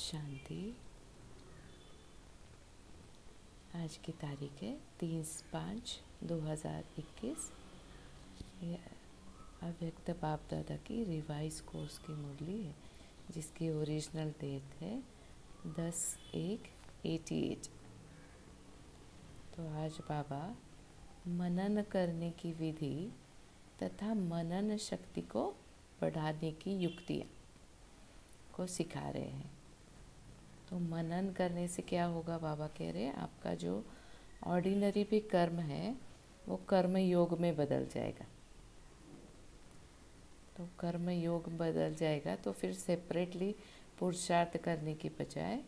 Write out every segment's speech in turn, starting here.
शांति। आज की तारीख है तीस पाँच दो हज़ार इक्कीस। अव्यक्त बाप दादा की रिवाइज कोर्स की मुरली है, जिसकी ओरिजिनल डेट है दस एक एटी एट। तो आज बाबा मनन करने की विधि तथा मनन शक्ति को बढ़ाने की युक्तियाँ को सिखा रहे हैं। तो मनन करने से क्या होगा? बाबा कह रहे आपका जो ऑर्डिनरी भी कर्म है, वो कर्म योग में बदल जाएगा। तो कर्म योग बदल जाएगा तो फिर सेपरेटली पुरुषार्थ करने की बजाय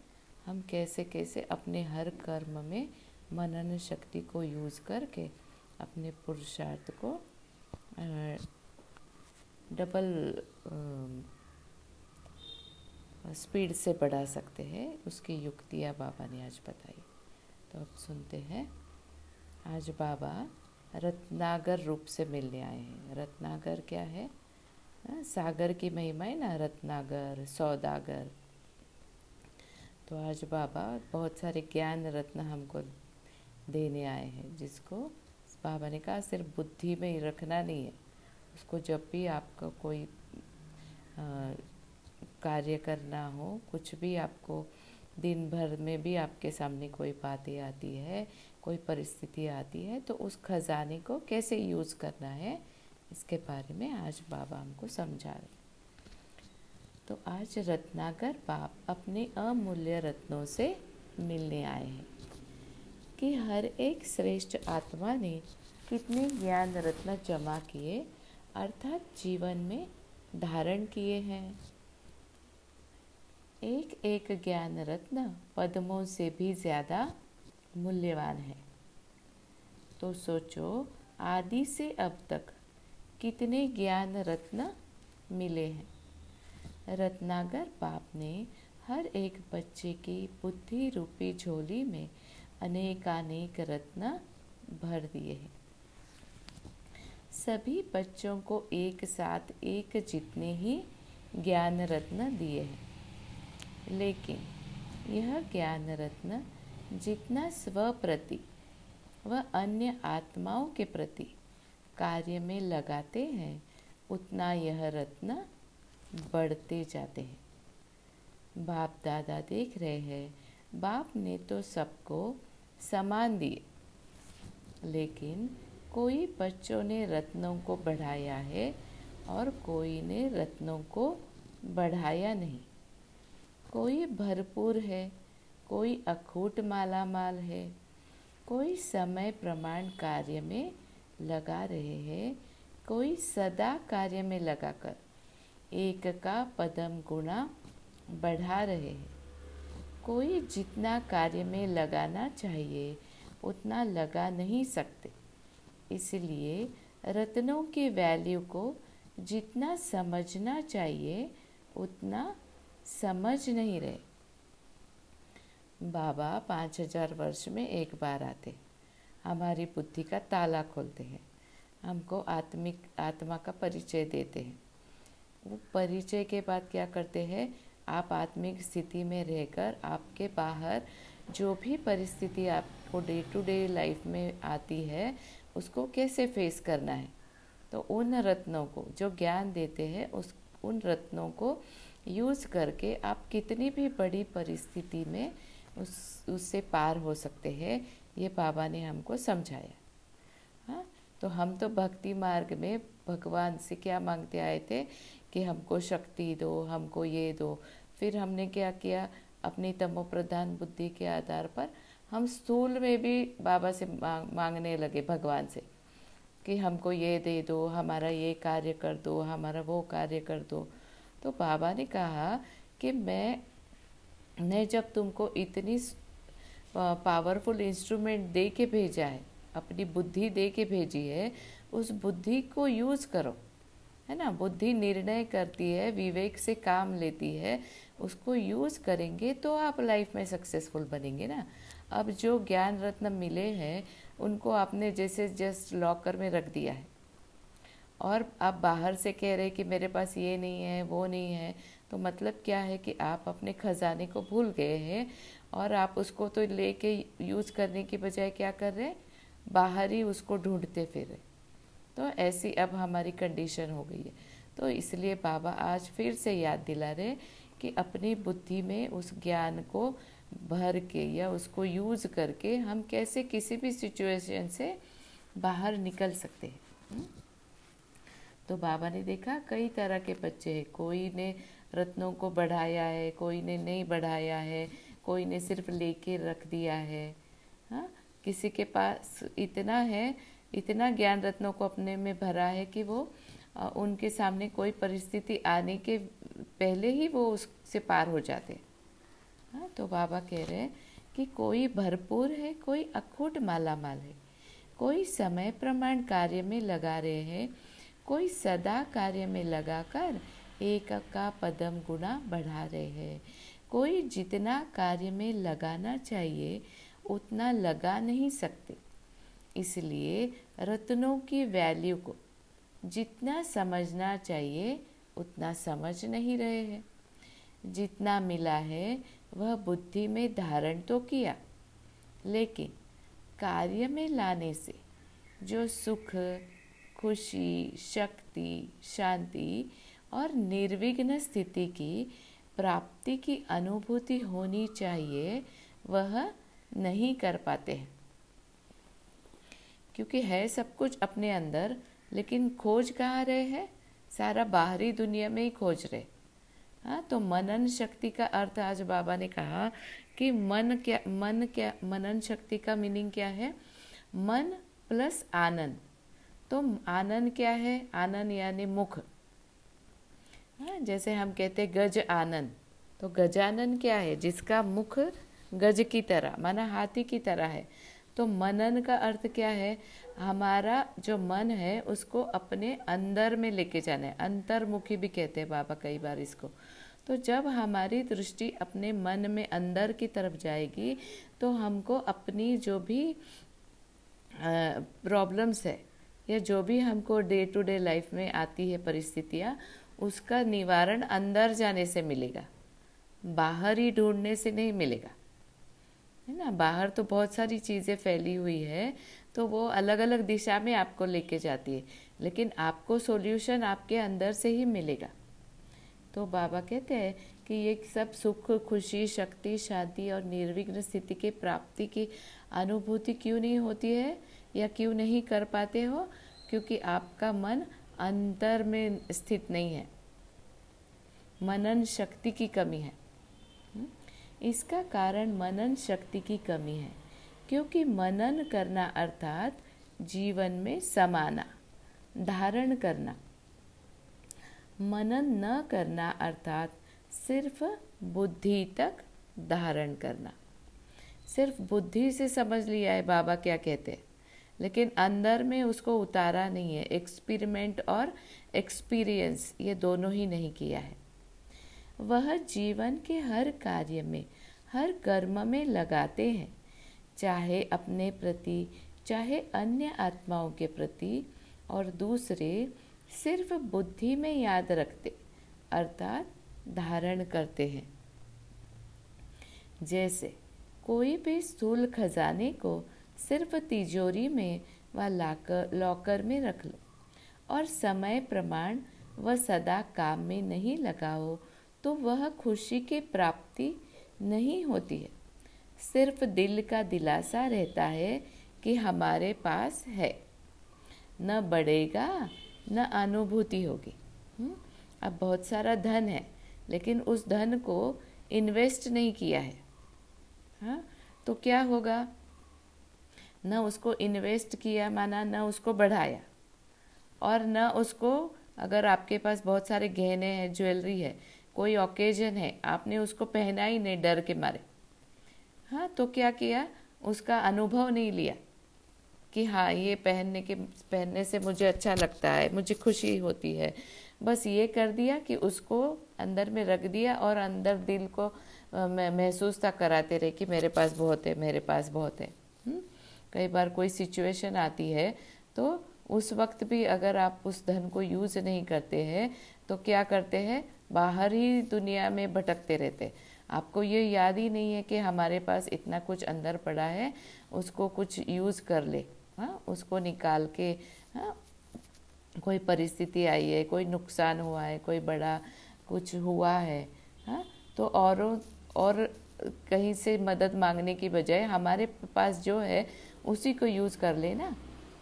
हम कैसे कैसे अपने हर कर्म में मनन शक्ति को यूज़ करके अपने पुरुषार्थ को डबल स्पीड से बढ़ा सकते हैं उसकी युक्तियाँ बाबा ने आज बताई। तो अब सुनते हैं। आज बाबा रत्नागर रूप से मिलने आए हैं। रत्नागर क्या है? आ, सागर की महिमा है ना रत्नागर सौदागर। तो आज बाबा बहुत सारे ज्ञान रत्न हमको देने आए हैं जिसको बाबा ने कहा सिर्फ़ बुद्धि में ही रखना नहीं है। उसको जब भी आपका कोई आ, कार्य करना हो, कुछ भी आपको दिन भर में भी आपके सामने कोई बातें आती है, कोई परिस्थिति आती है तो उस खजाने को कैसे यूज़ करना है, इसके बारे में आज बाबा हमको समझा रहे तो आज रत्नाकर बाप अपने अमूल्य रत्नों से मिलने आए हैं कि हर एक श्रेष्ठ आत्मा ने कितने ज्ञान रत्न जमा किए, अर्थात जीवन में धारण किए हैं। एक एक ज्ञान रत्न पद्मों से भी ज़्यादा मूल्यवान है। तो सोचो, आदि से अब तक कितने ज्ञान रत्न मिले हैं? रत्नागर बाप ने हर एक बच्चे की बुद्धि रूपी झोली में अनेकानेक रत्न भर दिए हैं। सभी बच्चों को एक साथ एक जितने ही ज्ञान रत्न दिए हैं। लेकिन यह ज्ञान रत्न जितना स्व प्रति व अन्य आत्माओं के प्रति कार्य में लगाते हैं, उतना यह रत्न बढ़ते जाते हैं। बाप दादा देख रहे हैं, बाप ने तो सबको समान दिए। लेकिन कोई बच्चों ने रत्नों को बढ़ाया है और कोई ने रत्नों को बढ़ाया नहीं। कोई भरपूर है, कोई अखूट माला माल है, कोई समय प्रमाण कार्य में लगा रहे हैं, कोई सदा कार्य में लगाकर एक का पदम गुणा बढ़ा रहे हैं। कोई जितना कार्य में लगाना चाहिए, उतना लगा नहीं सकते। इसलिए रत्नों की वैल्यू को जितना समझना चाहिए, उतना समझ नहीं रहे। बाबा पाँच हज़ार वर्ष में एक बार आते। हमारी बुद्धि का ताला खोलते हैं। हमको आत्मिक, आत्मा का परिचय देते हैं। वो परिचय के बाद क्या करते हैं? आप आत्मिक स्थिति में रहकर आपके बाहर जो भी परिस्थिति आपको डे टू डे लाइफ में आती है, उसको कैसे फेस करना है? तो उन रत्नों को, जो ज्ञान देते हैं, उस, उन रत्नों को यूज़ करके आप कितनी भी बड़ी परिस्थिति में उस, उससे पार हो सकते हैं, ये बाबा ने हमको समझाया। हाँ तो हम तो भक्ति मार्ग में भगवान से क्या मांगते आए थे कि हमको शक्ति दो, हमको ये दो। फिर हमने क्या किया? अपनी तमो प्रधान बुद्धि के आधार पर हम स्थूल में भी बाबा से मांग, मांगने लगे भगवान से कि हमको ये दे दो, हमारा ये कार्य कर दो, हमारा वो कार्य कर दो। तो बाबा ने कहा कि मैं ने जब तुमको इतनी पावरफुल इंस्ट्रूमेंट दे के भेजा है, अपनी बुद्धि दे के भेजी है, उस बुद्धि को यूज़ करो, है ना? बुद्धि निर्णय करती है, विवेक से काम लेती है, उसको यूज़ करेंगे तो आप लाइफ में सक्सेसफुल बनेंगे ना? अब जो ज्ञान रत्न मिले हैं, उनको आपने जैसे जस्ट लॉकर में रख दिया है और आप बाहर से कह रहे कि मेरे पास ये नहीं है, वो नहीं है तो मतलब क्या है कि आप अपने खजाने को भूल गए हैं और आप उसको तो लेके यूज़ करने की बजाय क्या कर रहे हैं? बाहर ही उसको ढूंढते फिर रहे। तो ऐसी अब हमारी कंडीशन हो गई है। तो इसलिए बाबा आज फिर से याद दिला रहे कि अपनी बुद्धि में उस ज्ञान को भर के या उसको यूज़ करके हम कैसे किसी भी सिचुएशन से बाहर निकल सकते हैं? तो बाबा ने देखा, कई तरह के बच्चे हैं। कोई ने रत्नों को बढ़ाया है, कोई ने नहीं बढ़ाया है, कोई ने सिर्फ़ लेके रख दिया है। हाँ किसी के पास इतना है, इतना ज्ञान रत्नों को अपने में भरा है कि वो उनके सामने कोई परिस्थिति आने के पहले ही वो उससे पार हो जाते। हाँ तो बाबा कह रहे हैं कि कोई भरपूर है, कोई अखूट माला माल है। कोई समय प्रमाण कार्य में लगा रहे हैं कोई सदा कार्य में लगाकर एक का पदम गुना बढ़ा रहे। हैं कोई जितना कार्य में लगाना चाहिए, उतना लगा नहीं सकते। इसलिए रत्नों की वैल्यू को जितना समझना चाहिए, उतना समझ नहीं रहे हैं। जितना मिला है, वह बुद्धि में धारण तो किया। लेकिन कार्य में लाने से जो सुख खुशी, शक्ति, शांति और निर्विघ्न स्थिति की प्राप्ति की अनुभूति होनी चाहिए, वह नहीं कर पाते हैं। क्योंकि है सब कुछ अपने अंदर, लेकिन खोज कहाँ रहे हैं? सारा बाहरी दुनिया में ही खोज रहे हाँ। तो मनन शक्ति का अर्थ आज बाबा ने कहा कि मन क्या मन क्या, मनन शक्ति का मीनिंग क्या है? मन प्लस आनंद। तो आनंद क्या है? आनंद यानी मुख। हाँ जैसे हम कहते गज आनंद। तो गजानन क्या है? जिसका मुख गज की तरह, माना हाथी की तरह है। तो मनन का अर्थ क्या है? हमारा जो मन है, उसको अपने अंदर में लेके जाना है। अंतर्मुखी भी कहते हैं बाबा कई बार इसको। तो जब हमारी दृष्टि अपने मन में अंदर की तरफ़ जाएगी तो हमको अपनी जो भी प्रॉब्लम्स है या जो भी हमको डे टू डे लाइफ में आती है परिस्थितियाँ, उसका निवारण अंदर जाने से मिलेगा। बाहर ही ढूँढने से नहीं मिलेगा। है ना? बाहर तो बहुत सारी चीज़ें फैली हुई है तो वो अलग अलग दिशा में आपको लेके जाती है। लेकिन आपको सॉल्यूशन आपके अंदर से ही मिलेगा। तो बाबा कहते हैं कि ये सब सुख, खुशी, शक्ति, शांति और निर्विघ्न स्थिति के प्राप्ति की अनुभूति क्यों नहीं होती है? या क्यों नहीं कर पाते हो? क्योंकि आपका मन अंतर में स्थित नहीं है। मनन शक्ति की कमी है। इसका कारण मनन शक्ति की कमी है। क्योंकि मनन करना अर्थात जीवन में समाना, धारण करना। मनन न करना अर्थात सिर्फ़ बुद्धि तक धारण करना। सिर्फ़ बुद्धि से समझ लिया है बाबा क्या कहते हैं? लेकिन अंदर में उसको उतारा नहीं है। एक्सपेरिमेंट और एक्सपीरियंस ये दोनों ही नहीं किया है। वह जीवन के हर कार्य में, हर कर्म में लगाते हैं। चाहे अपने प्रति, चाहे अन्य आत्माओं के प्रति, और दूसरे सिर्फ़ बुद्धि में याद रखते, अर्थात धारण करते हैं। जैसे कोई भी स्थूल खजाने को सिर्फ़ तिजोरी में व लाकर, लॉकर में रख लो। और समय प्रमाण व सदा काम में नहीं लगाओ तो वह खुशी की प्राप्ति नहीं होती है। सिर्फ़ दिल का दिलासा रहता है कि हमारे पास है। न बढ़ेगा, न अनुभूति होगी। हम्म? अब बहुत सारा धन है, लेकिन उस धन को इन्वेस्ट नहीं किया है। हाँ तो क्या होगा? न उसको इन्वेस्ट किया माना, न उसको बढ़ाया। और न उसको, अगर आपके पास बहुत सारे गहने हैं ज्वेलरी है, कोई ओकेजन है, आपने उसको पहना ही नहीं डर के मारे। हाँ तो क्या किया? उसका अनुभव नहीं लिया कि हाँ ये पहनने के, पहनने से मुझे अच्छा लगता है, मुझे खुशी होती है। बस ये कर दिया कि उसको अंदर में रख दिया और अंदर दिल को महसूस था, कराते रहे कि मेरे पास बहुत है, मेरे पास बहुत है? कई बार कोई सिचुएशन आती है तो उस वक्त भी अगर आप उस धन को यूज़ नहीं करते हैं तो क्या करते हैं? बाहर ही दुनिया में भटकते रहते आपको ये याद ही नहीं है कि हमारे पास इतना कुछ अंदर पड़ा है, उसको कुछ यूज़ कर ले हाँ उसको निकाल के हाँ कोई परिस्थिति आई है, कोई नुकसान हुआ है, कोई बड़ा कुछ हुआ है हाँ तो औरों, और कहीं से मदद मांगने की बजाय हमारे पास जो है उसी को यूज़ कर लेना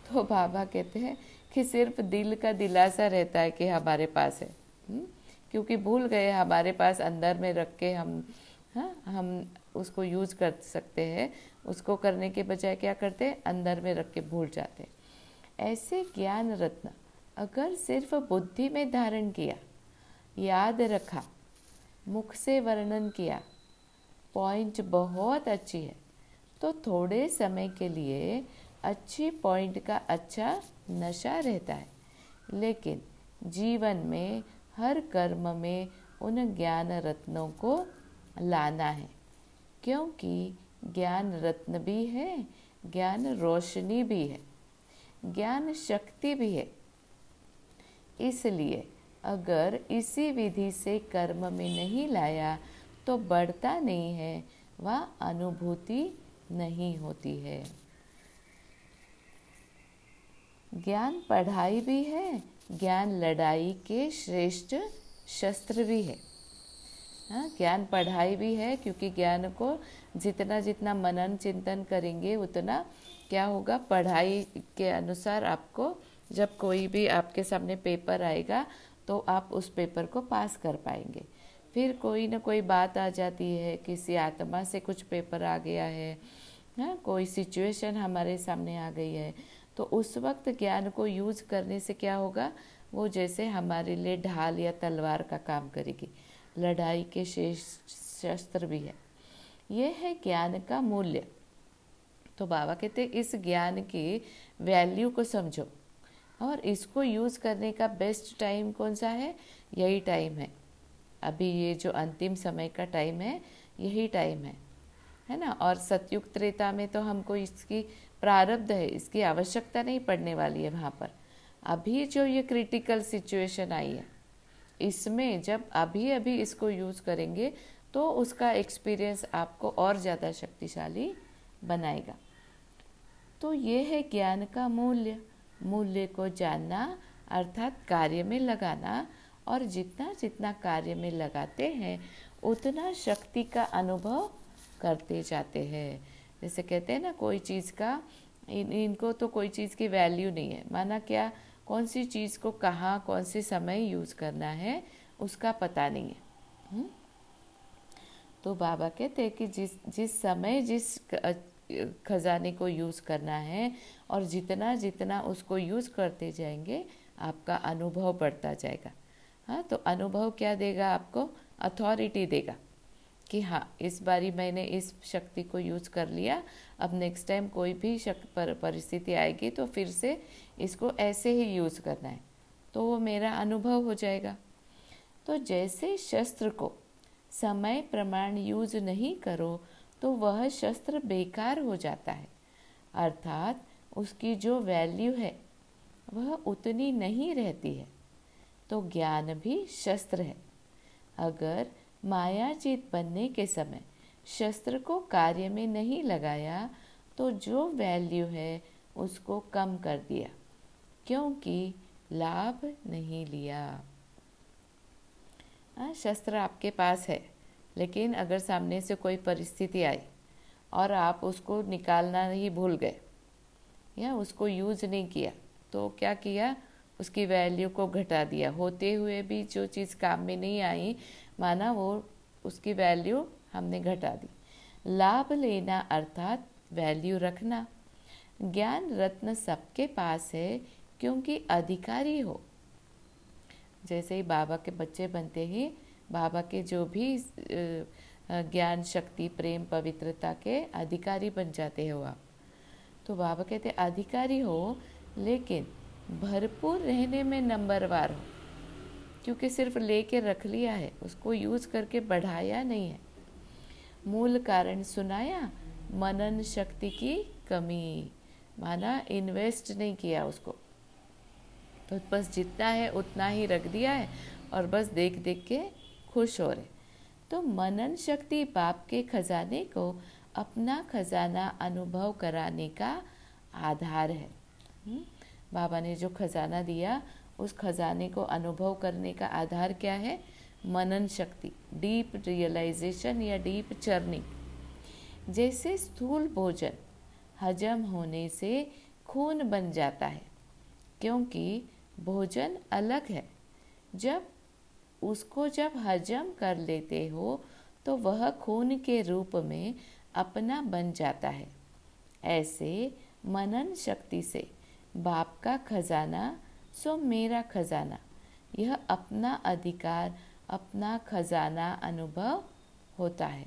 तो बाबा कहते हैं कि सिर्फ़ दिल का दिलासा रहता है कि हमारे पास है? हम्म? क्योंकि भूल गए, हमारे पास अंदर में रख के हम हाँ हम उसको यूज़ कर सकते हैं। उसको करने के बजाय क्या करते हैं? अंदर में रख के भूल जाते ऐसे ज्ञान रत्न अगर सिर्फ़ बुद्धि में धारण किया, याद रखा, मुख से वर्णन किया पॉइंट बहुत अच्छी है। तो थोड़े समय के लिए अच्छी पॉइंट का अच्छा नशा रहता है। लेकिन जीवन में हर कर्म में उन ज्ञान रत्नों को लाना है, क्योंकि ज्ञान रत्न भी है, ज्ञान रोशनी भी है, ज्ञान शक्ति भी है। इसलिए अगर इसी विधि से कर्म में नहीं लाया तो बढ़ता नहीं है, वह अनुभूति नहीं होती है। ज्ञान पढ़ाई भी है, ज्ञान लड़ाई के श्रेष्ठ शस्त्र भी है। हाँ ज्ञान पढ़ाई भी है, क्योंकि ज्ञान को जितना जितना मनन चिंतन करेंगे, उतना क्या होगा, पढ़ाई के अनुसार आपको, जब कोई भी आपके सामने पेपर आएगा तो आप उस पेपर को पास कर पाएँगे। फिर कोई ना कोई बात आ जाती है, किसी आत्मा से कुछ पेपर आ गया है हाँ कोई सिचुएशन हमारे सामने आ गई है। तो उस वक्त ज्ञान को यूज़ करने से क्या होगा? वो जैसे हमारे लिए ढाल या तलवार का काम करेगी। लड़ाई के शेष, शस्त्र भी है। ये है ज्ञान का मूल्य। तो बाबा कहते इस ज्ञान की वैल्यू को समझो। और इसको यूज़ करने का बेस्ट टाइम कौन सा है? यही टाइम है। अभी ये जो अंतिम समय का टाइम है, यही टाइम है। है ना? और सतयुग त्रेता में तो हमको इसकी प्रारब्ध है, इसकी आवश्यकता नहीं पड़ने वाली है वहाँ पर। अभी जो ये क्रिटिकल सिचुएशन आई है, इसमें जब अभी अभी इसको यूज़ करेंगे तो उसका एक्सपीरियंस आपको और ज़्यादा शक्तिशाली बनाएगा। तो ये है ज्ञान का मूल्य। मूल्य को जानना, अर्थात कार्य में लगाना, और जितना जितना कार्य में लगाते हैं, उतना शक्ति का अनुभव करते जाते हैं। जैसे कहते हैं ना, कोई चीज़ का, इन, इनको तो कोई चीज़ की वैल्यू नहीं है। माना क्या, कौन सी चीज़ को कहाँ, कौन से समय यूज़ करना है, उसका पता नहीं है। हुँ? तो बाबा कहते हैं कि जिस जिस समय, जिस खजाने को यूज़ करना है और जितना जितना उसको यूज़ करते जाएँगे, आपका अनुभव बढ़ता जाएगा। हाँ तो अनुभव क्या देगा आपको? अथॉरिटी देगा। कि हाँ इस बारी मैंने इस शक्ति को यूज़ कर लिया, अब नेक्स्ट टाइम कोई भी पर, परिस्थिति आएगी तो फिर से इसको ऐसे ही यूज़ करना है। तो वो मेरा अनुभव हो जाएगा। तो जैसे शस्त्र को समय प्रमाण यूज़ नहीं करो तो वह शस्त्र बेकार हो जाता है। अर्थात उसकी जो वैल्यू है, वह उतनी नहीं रहती है। तो ज्ञान भी शस्त्र है। अगर मायाजीत बनने के समय शस्त्र को कार्य में नहीं लगाया तो जो वैल्यू है उसको कम कर दिया क्योंकि लाभ नहीं लिया। आ, हाँ, शस्त्र आपके पास है लेकिन अगर सामने से कोई परिस्थिति आई और आप उसको निकालना ही भूल गए या उसको यूज़ नहीं किया तो क्या किया? उसकी वैल्यू को घटा दिया। होते हुए भी जो चीज़ काम में नहीं आई माना वो, उसकी वैल्यू हमने घटा दी। लाभ लेना अर्थात वैल्यू रखना। ज्ञान रत्न सबके पास है, क्योंकि अधिकारी हो। जैसे ही बाबा के बच्चे बनते ही, बाबा के जो भी ज्ञान शक्ति, प्रेम, पवित्रता के अधिकारी बन जाते हो आप। तो बाबा कहते, अधिकारी हो, लेकिन भरपूर रहने में नंबरवार हो। क्योंकि सिर्फ़ लेके रख लिया है, उसको यूज़ करके बढ़ाया नहीं है। मूल कारण सुनाया, मनन शक्ति की कमी। माना इन्वेस्ट नहीं किया उसको। तो बस जितना है, उतना ही रख दिया है और बस देख देख के खुश हो रहे। तो मनन शक्ति बाप के खजाने को अपना खजाना अनुभव कराने का आधार है। हम्म? बाबा ने जो खजाना दिया उस खजाने को अनुभव करने का आधार क्या है? मनन शक्ति डीप रियलाइजेशन या डीप चर्निंग जैसे स्थूल भोजन हजम होने से खून बन जाता है, क्योंकि भोजन अलग है। जब उसको जब हजम कर लेते हो तो वह खून के रूप में अपना बन जाता है। ऐसे मनन शक्ति से बाप का खजाना सो मेरा खजाना। यह अपना अधिकार, अपना खजाना अनुभव होता है।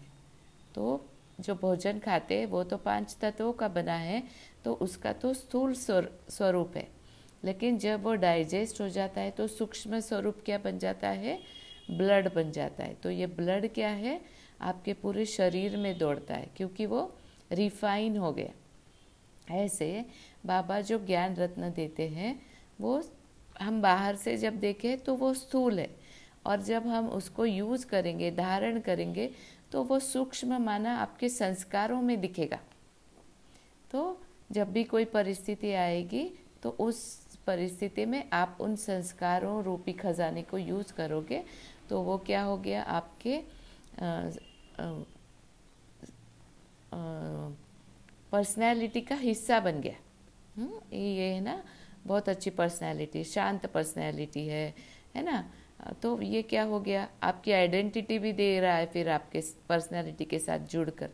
तो जो भोजन खाते हैं, वो तो पाँच तत्वों का बना है तो उसका तो स्थूल स्वरूप है। लेकिन जब वो डाइजेस्ट हो जाता है तो सूक्ष्म स्वरूप क्या बन जाता है? ब्लड बन जाता है। तो ये ब्लड क्या है? आपके पूरे शरीर में दौड़ता है, क्योंकि वो रिफाइन हो गया। ऐसे बाबा जो ज्ञान रत्न देते हैं वो हम बाहर से जब देखें तो वो स्थूल है। और जब हम उसको यूज़ करेंगे धारण करेंगे तो वो सूक्ष्म माना आपके संस्कारों में दिखेगा। तो जब भी कोई परिस्थिति आएगी तो उस परिस्थिति में आप उन संस्कारों रूपी खजाने को यूज़ करोगे तो वो क्या हो गया आपके पर्सनैलिटी का हिस्सा बन गया। हम्म, ये है ना? बहुत अच्छी पर्सनैलिटी शांत पर्सनैलिटी है है ना? तो ये क्या हो गया? आपकी आइडेंटिटी भी दे रहा है फिर आपके पर्सनैलिटी के साथ जुड़कर।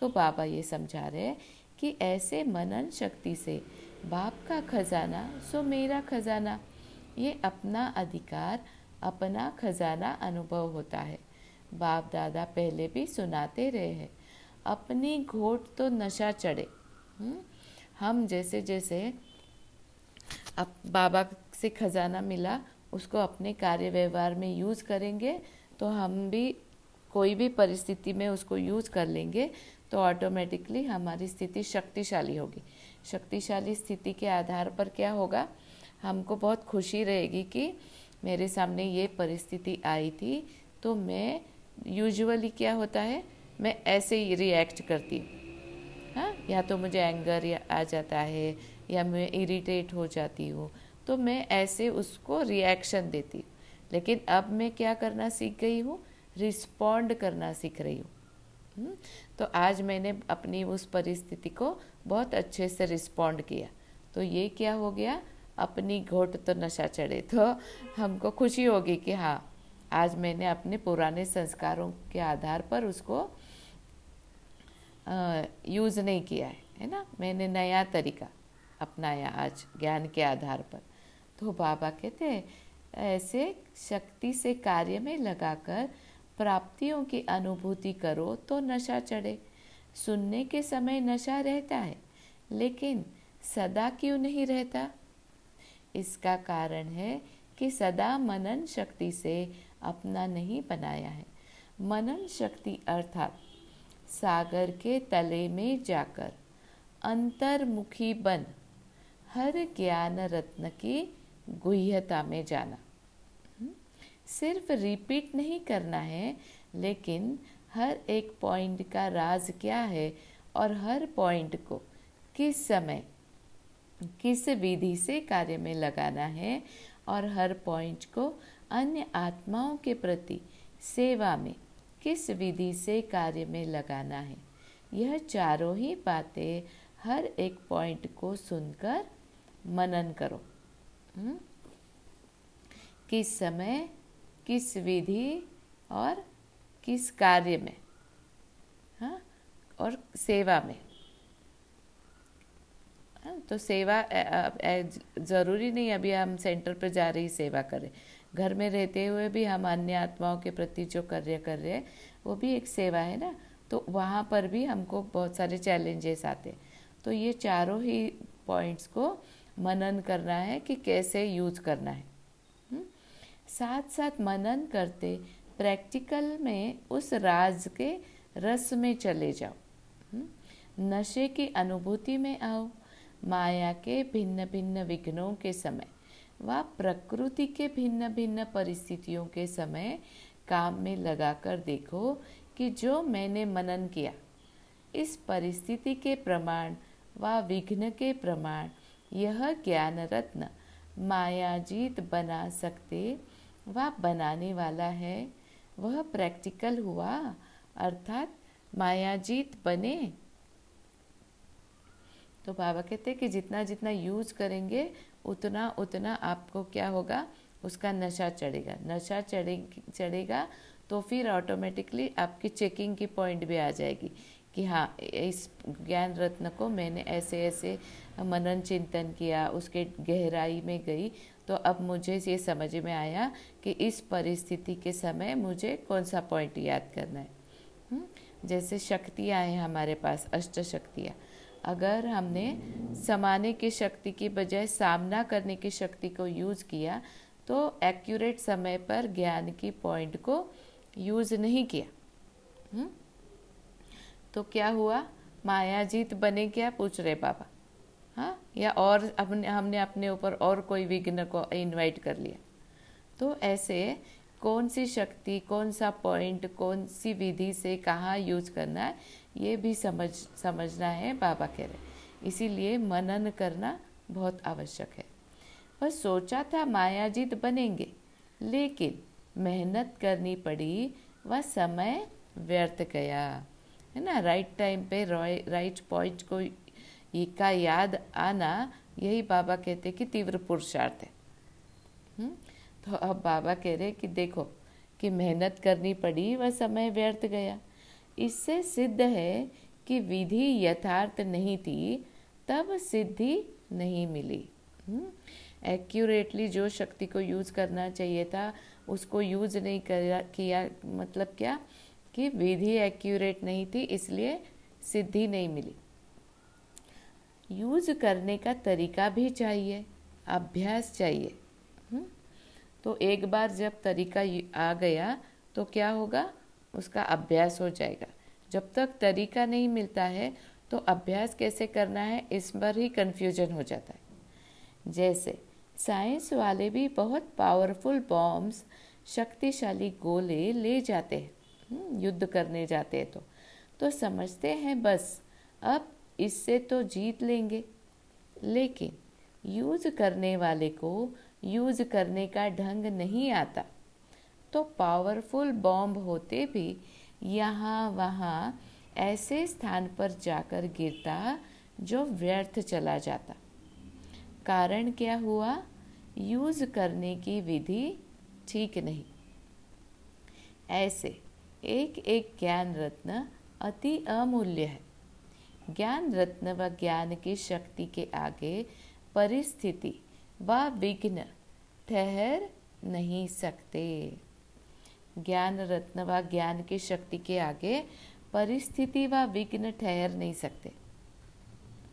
तो बाबा ये समझा रहे हैं कि ऐसे मनन शक्ति से बाप का खजाना, सो मेरा खजाना, ये अपना अधिकार, अपना खजाना अनुभव होता है। बाप दादा पहले भी सुनाते रहे हैं, अपनी घोट तो नशा चढ़े हम्म? हम जैसे जैसे अब बाबा से खजाना मिला, उसको अपने कार्य व्यवहार में यूज़ करेंगे तो हम भी कोई भी परिस्थिति में उसको यूज़ कर लेंगे तो ऑटोमेटिकली हमारी स्थिति शक्तिशाली होगी। शक्तिशाली स्थिति के आधार पर क्या होगा? हमको बहुत खुशी रहेगी कि मेरे सामने ये परिस्थिति आई थी तो मैं यूजुअली क्या होता है? मैं ऐसे ही रिएक्ट करती। हूँ हाँ या तो मुझे एंगर आ जाता है या मैं इरिटेट हो जाती हूँ तो मैं ऐसे उसको रिएक्शन देती हूँ। लेकिन अब मैं क्या करना सीख गई हूँ? रिस्पॉन्ड करना सीख रही हूँ। हम्म, तो आज मैंने अपनी उस परिस्थिति को बहुत अच्छे से रिस्पॉन्ड किया। तो ये क्या हो गया? अपनी घोट तो नशा चढ़े तो हमको खुशी होगी कि हाँ आज मैंने अपने पुराने संस्कारों के आधार पर उसको यूज़ नहीं किया है है ना? मैंने नया तरीका। अपनाया आज ज्ञान के आधार पर। तो बाबा कहते हैं, ऐसे शक्ति से कार्य में लगाकर प्राप्तियों की अनुभूति करो तो नशा चढ़े। सुनने के समय नशा रहता है, लेकिन सदा क्यों नहीं रहता? इसका कारण है कि सदा मनन शक्ति से अपना नहीं बनाया है। मनन शक्ति अर्थात सागर के तले में जाकर अंतर्मुखी बन हर ज्ञान रत्न की गुह्यता में जाना हम्म? सिर्फ़ रिपीट नहीं करना है, लेकिन हर एक पॉइंट का राज क्या है और हर पॉइंट को किस समय, किस विधि से कार्य में लगाना है और हर पॉइंट को अन्य आत्माओं के प्रति सेवा में किस विधि से कार्य में लगाना है यह चारों ही बातें हर एक पॉइंट को सुनकर मनन करो। हम्म? किस समय, किस विधि और किस कार्य में? हाँ? और सेवा में। हाँ तो सेवा ज़रूरी नहीं अभी हम सेंटर पर जा रही सेवा करें। घर में रहते हुए भी हम अन्य आत्माओं के प्रति जो कार्य कर रहे हैं, वो भी एक सेवा है ना? तो वहाँ पर भी हमको बहुत सारे चैलेंजेस आते हैं। तो ये चारों ही पॉइंट्स को मनन करना है कि कैसे यूज़ करना है हुँ? साथ साथ मनन करते प्रैक्टिकल में उस राज के रस में चले जाओ हुँ? नशे की अनुभूति में आओ, माया के भिन्न भिन्न विघ्नों के समय व प्रकृति के भिन्न भिन्न परिस्थितियों के समय काम में लगाकर देखो कि जो मैंने मनन किया, इस परिस्थिति के प्रमाण व विघ्न के प्रमाण यह ज्ञान रत्न मायाजीत बना सकते व बनाने वाला है। वह प्रैक्टिकल हुआ, अर्थात मायाजीत बने। तो बाबा कहते हैं कि जितना जितना यूज़ करेंगे, उतना उतना आपको क्या होगा? उसका नशा चढ़ेगा। नशा चढ़े चढ़ेगा तो फिर ऑटोमेटिकली आपकी चेकिंग की पॉइंट भी आ जाएगी कि हाँ इस ज्ञान रत्न को मैंने ऐसे ऐसे मनन चिंतन किया, उसके गहराई में गई तो अब मुझे ये समझ में आया कि इस परिस्थिति के समय मुझे कौन सा पॉइंट याद करना है हम्म? जैसे शक्तियाँ हैं हमारे पास, अष्ट शक्तियाँ अगर हमने समाने की शक्ति की बजाय सामना करने की शक्ति को यूज़ किया तो एक्यूरेट समय पर ज्ञान की पॉइंट को यूज़ नहीं किया हुँ? हम्म? तो क्या हुआ माया जीत बने क्या पूछ रहे बाबा हाँ? या और अपने, हमने अपने ऊपर और कोई विघ्न को इनवाइट कर लिया। तो ऐसे कौन सी शक्ति, कौन सा पॉइंट कौन सी विधि से कहाँ यूज़ करना है, ये भी समझ, समझना है बाबा कह रहे इसीलिए मनन करना बहुत आवश्यक है। बस सोचा था मायाजीत बनेंगे, लेकिन मेहनत करनी पड़ी, वह समय व्यर्थ गया। है ना? राइट टाइम पे राइट पॉइंट को का याद आना, यही बाबा कहते कि तीव्र पुरुषार्थ है। हम्म? तो अब बाबा कह रहे कि देखो, कि मेहनत करनी पड़ी, वह समय व्यर्थ गया। इससे सिद्ध है कि विधि यथार्थ नहीं थी, तब सिद्धि नहीं मिली। एक्यूरेटली हम्म? जो शक्ति को यूज़ करना चाहिए था, उसको यूज़ नहीं कर, किया मतलब क्या? कि विधि एक्यूरेट नहीं थी, इसलिए सिद्धि नहीं मिली। यूज़ करने का तरीका भी चाहिए अभ्यास चाहिए। हुँ? तो एक बार जब तरीका आ गया तो क्या होगा? उसका अभ्यास हो जाएगा। जब तक तरीका नहीं मिलता है तो अभ्यास कैसे करना है इस पर ही कन्फ्यूज़न हो जाता है। जैसे साइंस वाले भी बहुत पावरफुल बॉम्ब्स शक्तिशाली गोले ले जाते हैं। हम्म, युद्ध करने जाते हैं तो। तो समझते हैं बस अब इससे तो जीत लेंगे। लेकिन यूज़ करने वाले को यूज़ करने का ढंग नहीं आता। तो पावरफुल बॉम्ब होते भी यहाँ वहाँ ऐसे स्थान पर जाकर गिरता जो व्यर्थ चला जाता। कारण क्या हुआ? यूज़ करने की विधि ठीक नहीं। ऐसे एक एक ज्ञान रत्न अति अमूल्य है। ज्ञान रत्न व ज्ञान की शक्ति के आगे परिस्थिति व विघ्न ठहर नहीं सकते। ज्ञान रत्न व ज्ञान की शक्ति के आगे परिस्थिति व विघ्न ठहर नहीं सकते।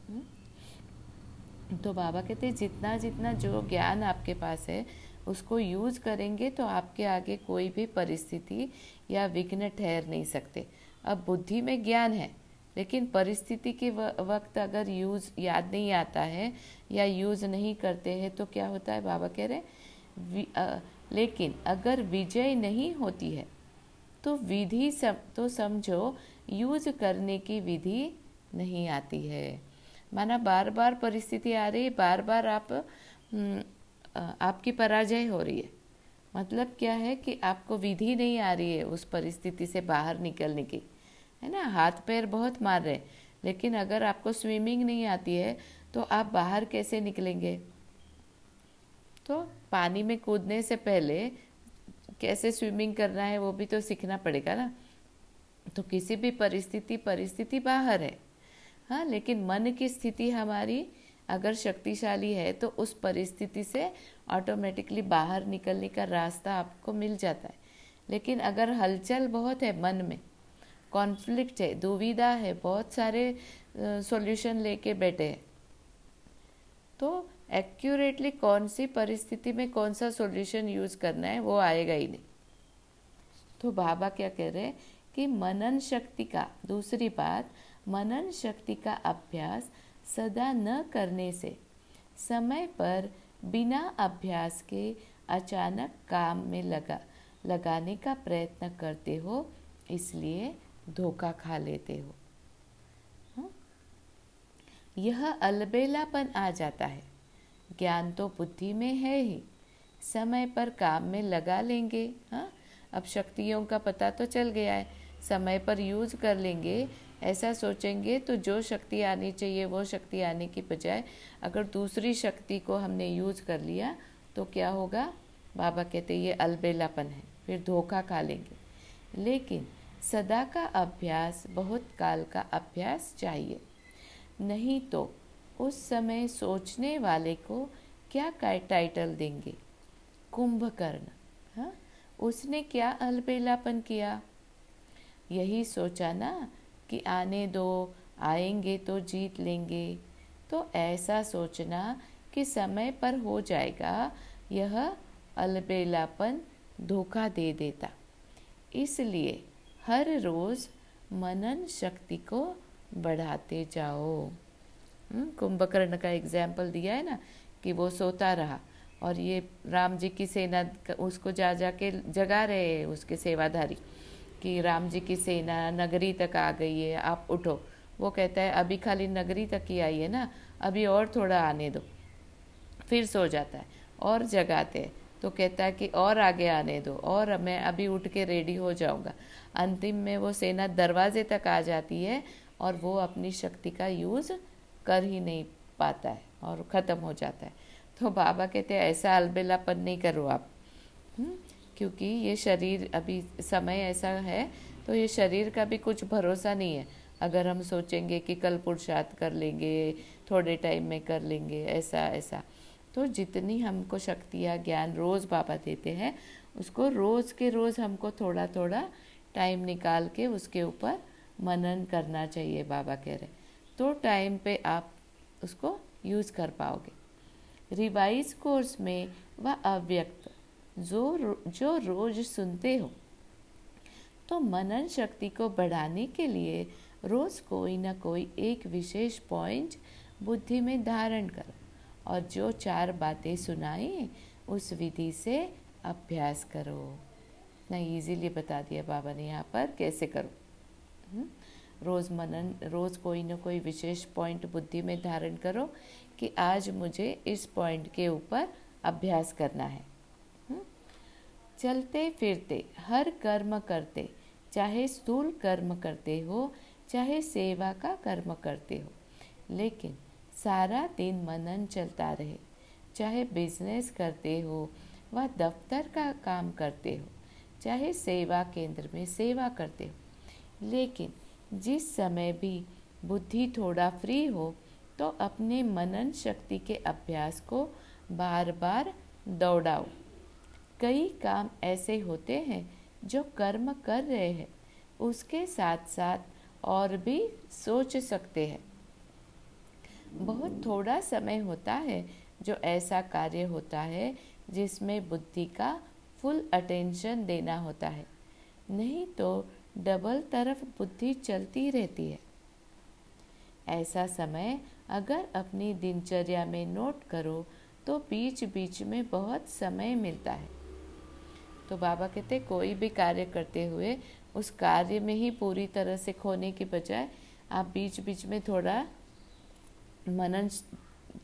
हम्म? तो बाबा कहते जितना जितना जो ज्ञान आपके पास है, उसको यूज़ करेंगे तो आपके आगे कोई भी परिस्थिति या विघ्न ठहर नहीं सकते। अब बुद्धि में ज्ञान है लेकिन परिस्थिति के वक्त अगर यूज़ याद नहीं आता है या यूज़ नहीं करते हैं तो क्या होता है? बाबा कह रहे लेकिन अगर विजय नहीं होती है तो विधि सम, तो समझो यूज़ करने की विधि नहीं आती है। माना बार बार परिस्थिति आ रही बार बार आप हम्म, आपकी पराजय हो रही है। मतलब क्या है कि आपको विधि नहीं आ रही है उस परिस्थिति से बाहर निकलने की। है ना? हाथ पैर बहुत मार रहे लेकिन अगर आपको स्विमिंग नहीं आती है तो आप बाहर कैसे निकलेंगे? तो पानी में कूदने से पहले कैसे स्विमिंग करना है, वो भी तो सीखना पड़ेगा ना। तो किसी भी परिस्थिति परिस्थिति बाहर है। हाँ लेकिन मन की स्थिति हमारी अगर शक्तिशाली है तो उस परिस्थिति से ऑटोमेटिकली बाहर निकलने का रास्ता आपको मिल जाता है। लेकिन अगर हलचल बहुत है मन में कॉन्फ्लिक्ट है, दुविधा है, बहुत सारे सॉल्यूशन लेके बैठे। हैं तो एक्यूरेटली कौन सी परिस्थिति में कौन सा सॉल्यूशन यूज़ करना है, वो आएगा ही नहीं। तो बाबा क्या कह रहे हैं कि मनन शक्ति का, दूसरी बात, मनन शक्ति का अभ्यास सदा न करने से, समय पर बिना अभ्यास के अचानक काम में लगा, लगाने का प्रयत्न करते हो, इसलिए धोखा खा लेते हो। हाँ? यह अलबेलापन आ जाता है। ज्ञान तो बुद्धि में है ही। समय पर काम में लगा लेंगे। हाँ? अब शक्तियों का पता तो चल गया है। समय पर यूज़ कर लेंगे। ऐसा सोचेंगे तो जो शक्ति आनी चाहिए, वो शक्ति आने की बजाय अगर दूसरी शक्ति को हमने यूज़ कर लिया तो क्या होगा? बाबा कहते ये अलबेलापन है। फिर धोखा खा लेंगे। लेकिन सदा का अभ्यास, बहुत काल का अभ्यास चाहिए। नहीं तो उस समय सोचने वाले को क्या टाइटल देंगे? कुंभकर्ण हाँ? उसने क्या अलबेलापन किया? यही सोचा ना कि आने दो, आएँगे तो जीत लेंगे। तो ऐसा सोचना कि समय पर हो जाएगा, यह अलबेलापन धोखा दे देता। इसलिए हर रोज़ मनन शक्ति को बढ़ाते जाओ। हम्म, कुंभकर्ण का एग्ज़ाम्पल दिया है ना कि वो सोता रहा और ये राम जी की सेना उसको जा जा के जगा रहे उसके सेवाधारी कि राम जी की सेना नगरी तक आ गई है आप उठो। वो कहता है अभी खाली नगरी तक ही आई है ना अभी और थोड़ा आने दो। फिर सो जाता है और जगाते हैं। तो कहता है कि और आगे आने दो, और मैं अभी उठ के रेडी हो जाऊँगा अंतिम में वो सेना दरवाजे तक आ जाती है और वो अपनी शक्ति का यूज़ कर ही नहीं पाता है और ख़त्म हो जाता है तो बाबा कहते हैं, ऐसा अलबेलापन नहीं करो आप? हम्म? क्योंकि ये शरीर अभी समय ऐसा है तो ये शरीर का भी कुछ भरोसा नहीं है अगर हम सोचेंगे कि कल पुरुषार्थ कर लेंगे, थोड़े टाइम में कर लेंगे, ऐसा ऐसा तो जितनी हमको शक्तियाँ ज्ञान रोज़ बाबा देते हैं, उसको रोज़ के रोज़ हमको थोड़ा थोड़ा टाइम निकाल के उसके ऊपर मनन करना चाहिए, बाबा कह रहे तो टाइम पे आप उसको यूज़ कर पाओगे। रिवाइज कोर्स में वह अव्यक्त, जो जो रोज सुनते हो तो मनन शक्ति को बढ़ाने के लिए रोज कोई ना कोई एक विशेष पॉइंट बुद्धि में धारण करो। और जो चार बातें सुनाई, उस विधि से अभ्यास करो। ना इजीली बता दिया बाबा ने यहाँ पर, कैसे करो? हम्म? रोज़ मनन, रोज़ कोई ना कोई विशेष पॉइंट बुद्धि में धारण करो कि आज मुझे इस पॉइंट के ऊपर अभ्यास करना है। चलते फिरते, हर कर्म करते, चाहे स्थूल कर्म करते हो, चाहे सेवा का कर्म करते हो। लेकिन सारा दिन मनन चलता रहे। चाहे बिज़नेस करते हो, व दफ्तर का काम करते हो, चाहे सेवा केंद्र में सेवा करते हो, लेकिन जिस समय भी बुद्धि थोड़ा फ्री हो तो अपने मनन शक्ति के अभ्यास को बार बार दौड़ाओ। कई काम ऐसे होते हैं जो कर्म कर रहे हैं, उसके साथ साथ और भी सोच सकते हैं। बहुत थोड़ा समय होता है जो ऐसा कार्य होता है जिसमें बुद्धि का फुल अटेंशन देना होता है। नहीं तो डबल तरफ़ बुद्धि चलती रहती है। ऐसा समय अगर अपनी दिनचर्या में नोट करो तो बीच बीच में बहुत समय मिलता है। तो बाबा कहते कोई भी कार्य करते हुए उस कार्य में ही पूरी तरह से खोने के बजाय आप बीच बीच में थोड़ा मनन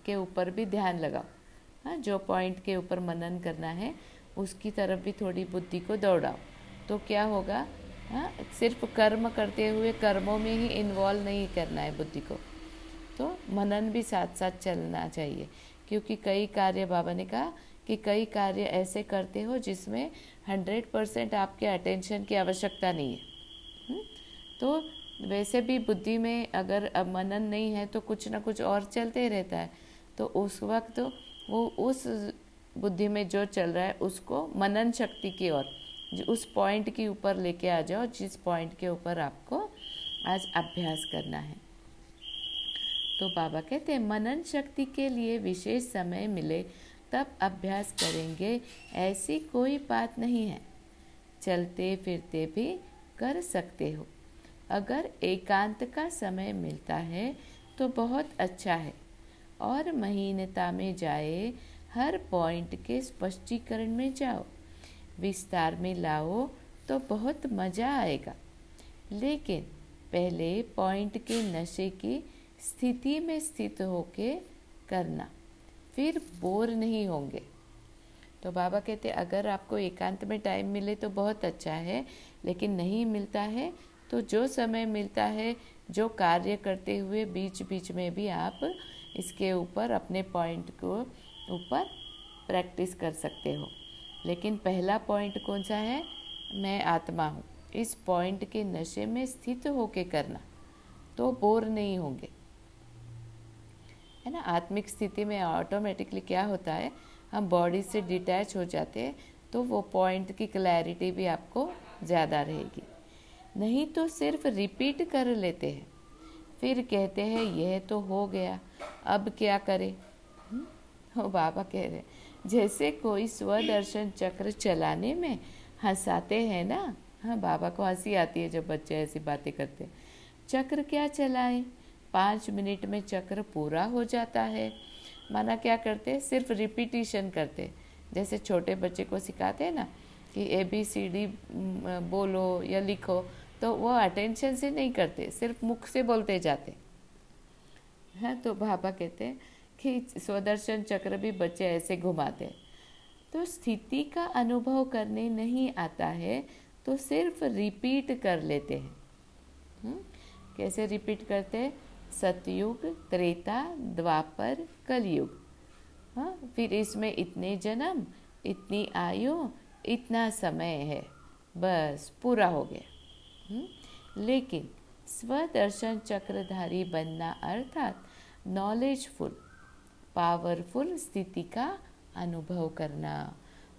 के ऊपर भी ध्यान लगाओ हाँ जो पॉइंट के ऊपर मनन करना है, उसकी तरफ़ भी थोड़ी बुद्धि को दौड़ाओ। तो क्या होगा? हाँ सिर्फ़ कर्म करते हुए कर्मों में ही इन्वॉल्व नहीं करना है बुद्धि को। तो मनन भी साथ साथ चलना चाहिए। क्योंकि कई कार्य, बाबा ने कहा कि कई कार्य ऐसे करते हो जिसमें हंड्रेड परसेंट आपके अटेंशन की आवश्यकता नहीं है। हम्म? तो वैसे भी बुद्धि में अगर मनन नहीं है तो कुछ ना कुछ और चलते रहता है। तो उस वक्त वो उस बुद्धि में जो चल रहा है, उसको मनन शक्ति की ओर उस पॉइंट के ऊपर लेके आ जाओ, जिस पॉइंट के ऊपर आपको आज अभ्यास करना है। तो बाबा कहते हैं, मनन शक्ति के लिए विशेष समय मिले, तब अभ्यास करेंगे, ऐसी कोई बात नहीं है। चलते फिरते भी कर सकते हो। अगर एकांत का समय मिलता है तो बहुत अच्छा है। और महीनता में जाए, हर पॉइंट के स्पष्टीकरण में जाओ। विस्तार में लाओ तो बहुत मज़ा आएगा। लेकिन पहले पॉइंट के नशे की स्थिति में स्थित होके करना, फिर बोर नहीं होंगे। तो बाबा कहते, अगर आपको एकांत में टाइम मिले तो बहुत अच्छा है, लेकिन नहीं मिलता है तो जो समय मिलता है, जो कार्य करते हुए बीच बीच में भी आप इसके ऊपर, अपने पॉइंट को ऊपर प्रैक्टिस कर सकते हो। लेकिन पहला पॉइंट कौन सा है? मैं आत्मा हूँ। इस पॉइंट के नशे में स्थित होके करना। तो बोर नहीं होंगे। है ना? आत्मिक स्थिति में ऑटोमेटिकली क्या होता है? हम बॉडी से डिटैच हो जाते हैं तो वो पॉइंट की क्लैरिटी भी आपको ज़्यादा रहेगी। नहीं तो सिर्फ़ रिपीट कर लेते हैं। फिर कहते हैं, यह तो हो गया, अब क्या करें? वो बाबा कह रहे जैसे कोई स्वदर्शन चक्र चलाने में हंसाते हैं ना? हाँ बाबा को हँसी आती है जब बच्चे ऐसी बातें करते चक्र क्या चलाए? पाँच मिनट में चक्र पूरा हो जाता है। माना क्या करते सिर्फ़ रिपीटिशन करते जैसे छोटे बच्चे को सिखाते हैं ना कि ए बी सी डी बोलो या लिखो तो वो अटेंशन से नहीं करते, सिर्फ़ मुख से बोलते जाते हैं तो बाबा कहते हैं कि स्वदर्शन चक्र भी बच्चे ऐसे घुमाते तो स्थिति का अनुभव करने नहीं आता है तो सिर्फ़ रिपीट कर लेते हैं हुँ? हम्म? कैसे रिपीट करते सतयुग, त्रेता, द्वापर, कलयुग हाँ फिर इसमें इतने जन्म, इतनी आयु, इतना समय है, बस पूरा हो गया हुँ? हम्म? लेकिन स्वदर्शन चक्रधारी बनना अर्थात नॉलेजफुल पावरफुल स्थिति का अनुभव करना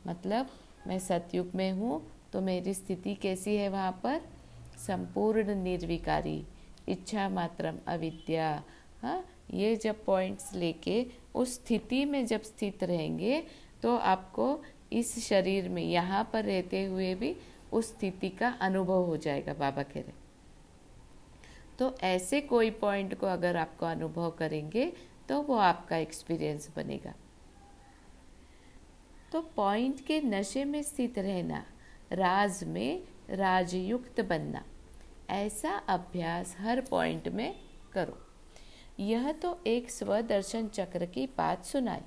मतलब मैं सतयुग में हूँ तो मेरी स्थिति कैसी है वहाँ पर संपूर्ण निर्विकारी, इच्छा मात्रम अविद्या हाँ ये जब पॉइंट्स लेके उस स्थिति में जब स्थित रहेंगे तो आपको इस शरीर में यहाँ पर रहते हुए भी उस स्थिति का अनुभव हो जाएगा, बाबा कह रहे तो ऐसे कोई पॉइंट को अगर आपको अनुभव करेंगे तो वो आपका एक्सपीरियंस बनेगा। तो पॉइंट के नशे में स्थित रहना, राज में राजयुक्त बनना, ऐसा अभ्यास हर पॉइंट में करो। यह तो एक स्वदर्शन चक्र की बात सुनाई।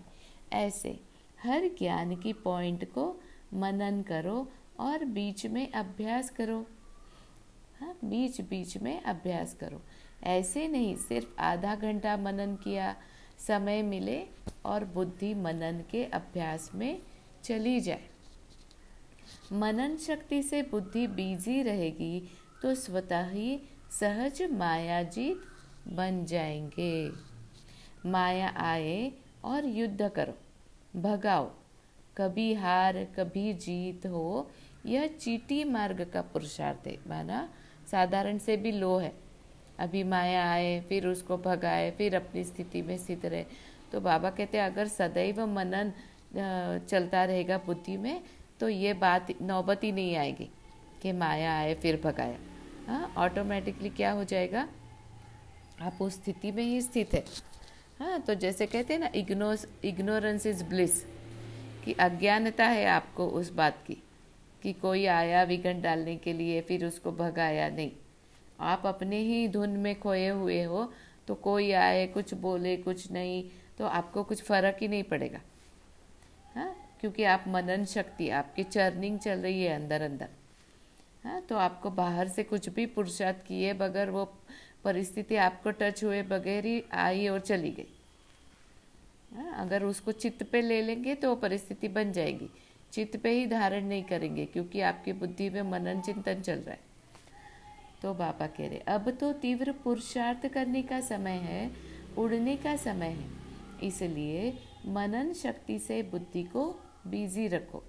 ऐसे हर ज्ञान की पॉइंट को मनन करो और बीच में अभ्यास करो। हाँ बीच बीच में अभ्यास करो। ऐसे नहीं, सिर्फ़ आधा घंटा मनन किया, समय मिले और बुद्धि मनन के अभ्यास में चली जाए। मनन शक्ति से बुद्धि बीजी रहेगी तो स्वतः ही सहज मायाजीत बन जाएँगे। माया आए और युद्ध करो, भगाओ। कभी हार, कभी जीत हो यह चीटी मार्ग का पुरुषार्थ है, माना साधारण से भी लो है। अभी माया आए, फिर उसको भगाए, फिर अपनी स्थिति में स्थित रहे। तो बाबा कहते हैं, अगर सदैव मनन चलता रहेगा बुद्धि में तो ये बात नौबत ही नहीं आएगी कि माया आए, फिर भगाया हाँ ऑटोमेटिकली क्या हो जाएगा? आप उस स्थिति में ही स्थित है। हाँ तो जैसे कहते हैं ना इग्नोस इग्नोरेंस इज़ ब्लिस कि अज्ञानता है आपको उस बात की। कि कोई आया विघन डालने के लिए, फिर उसको भगाया नहीं। आप अपने ही धुन में खोए हुए हो तो कोई आए, कुछ बोले, कुछ नहीं तो आपको कुछ फ़र्क ही नहीं पड़ेगा। हाँ क्योंकि आप मनन शक्ति, आपकी चर्निंग चल रही है अंदर अंदर। हाँ तो आपको बाहर से कुछ भी पुरुषार्थ किए बगैर वो परिस्थिति आपको टच हुए बगैर ही आई और चली गई। हाँ अगर उसको चित्त पे ले लेंगे तो परिस्थिति बन जाएगी। चित्त पे ही धारण नहीं करेंगे, क्योंकि आपकी बुद्धि में मनन चिंतन चल रहा है। तो बाबा कह रहे, अब तो तीव्र पुरुषार्थ करने का समय है, उड़ने का समय है। इसलिए मनन शक्ति से बुद्धि को बिज़ी रखो।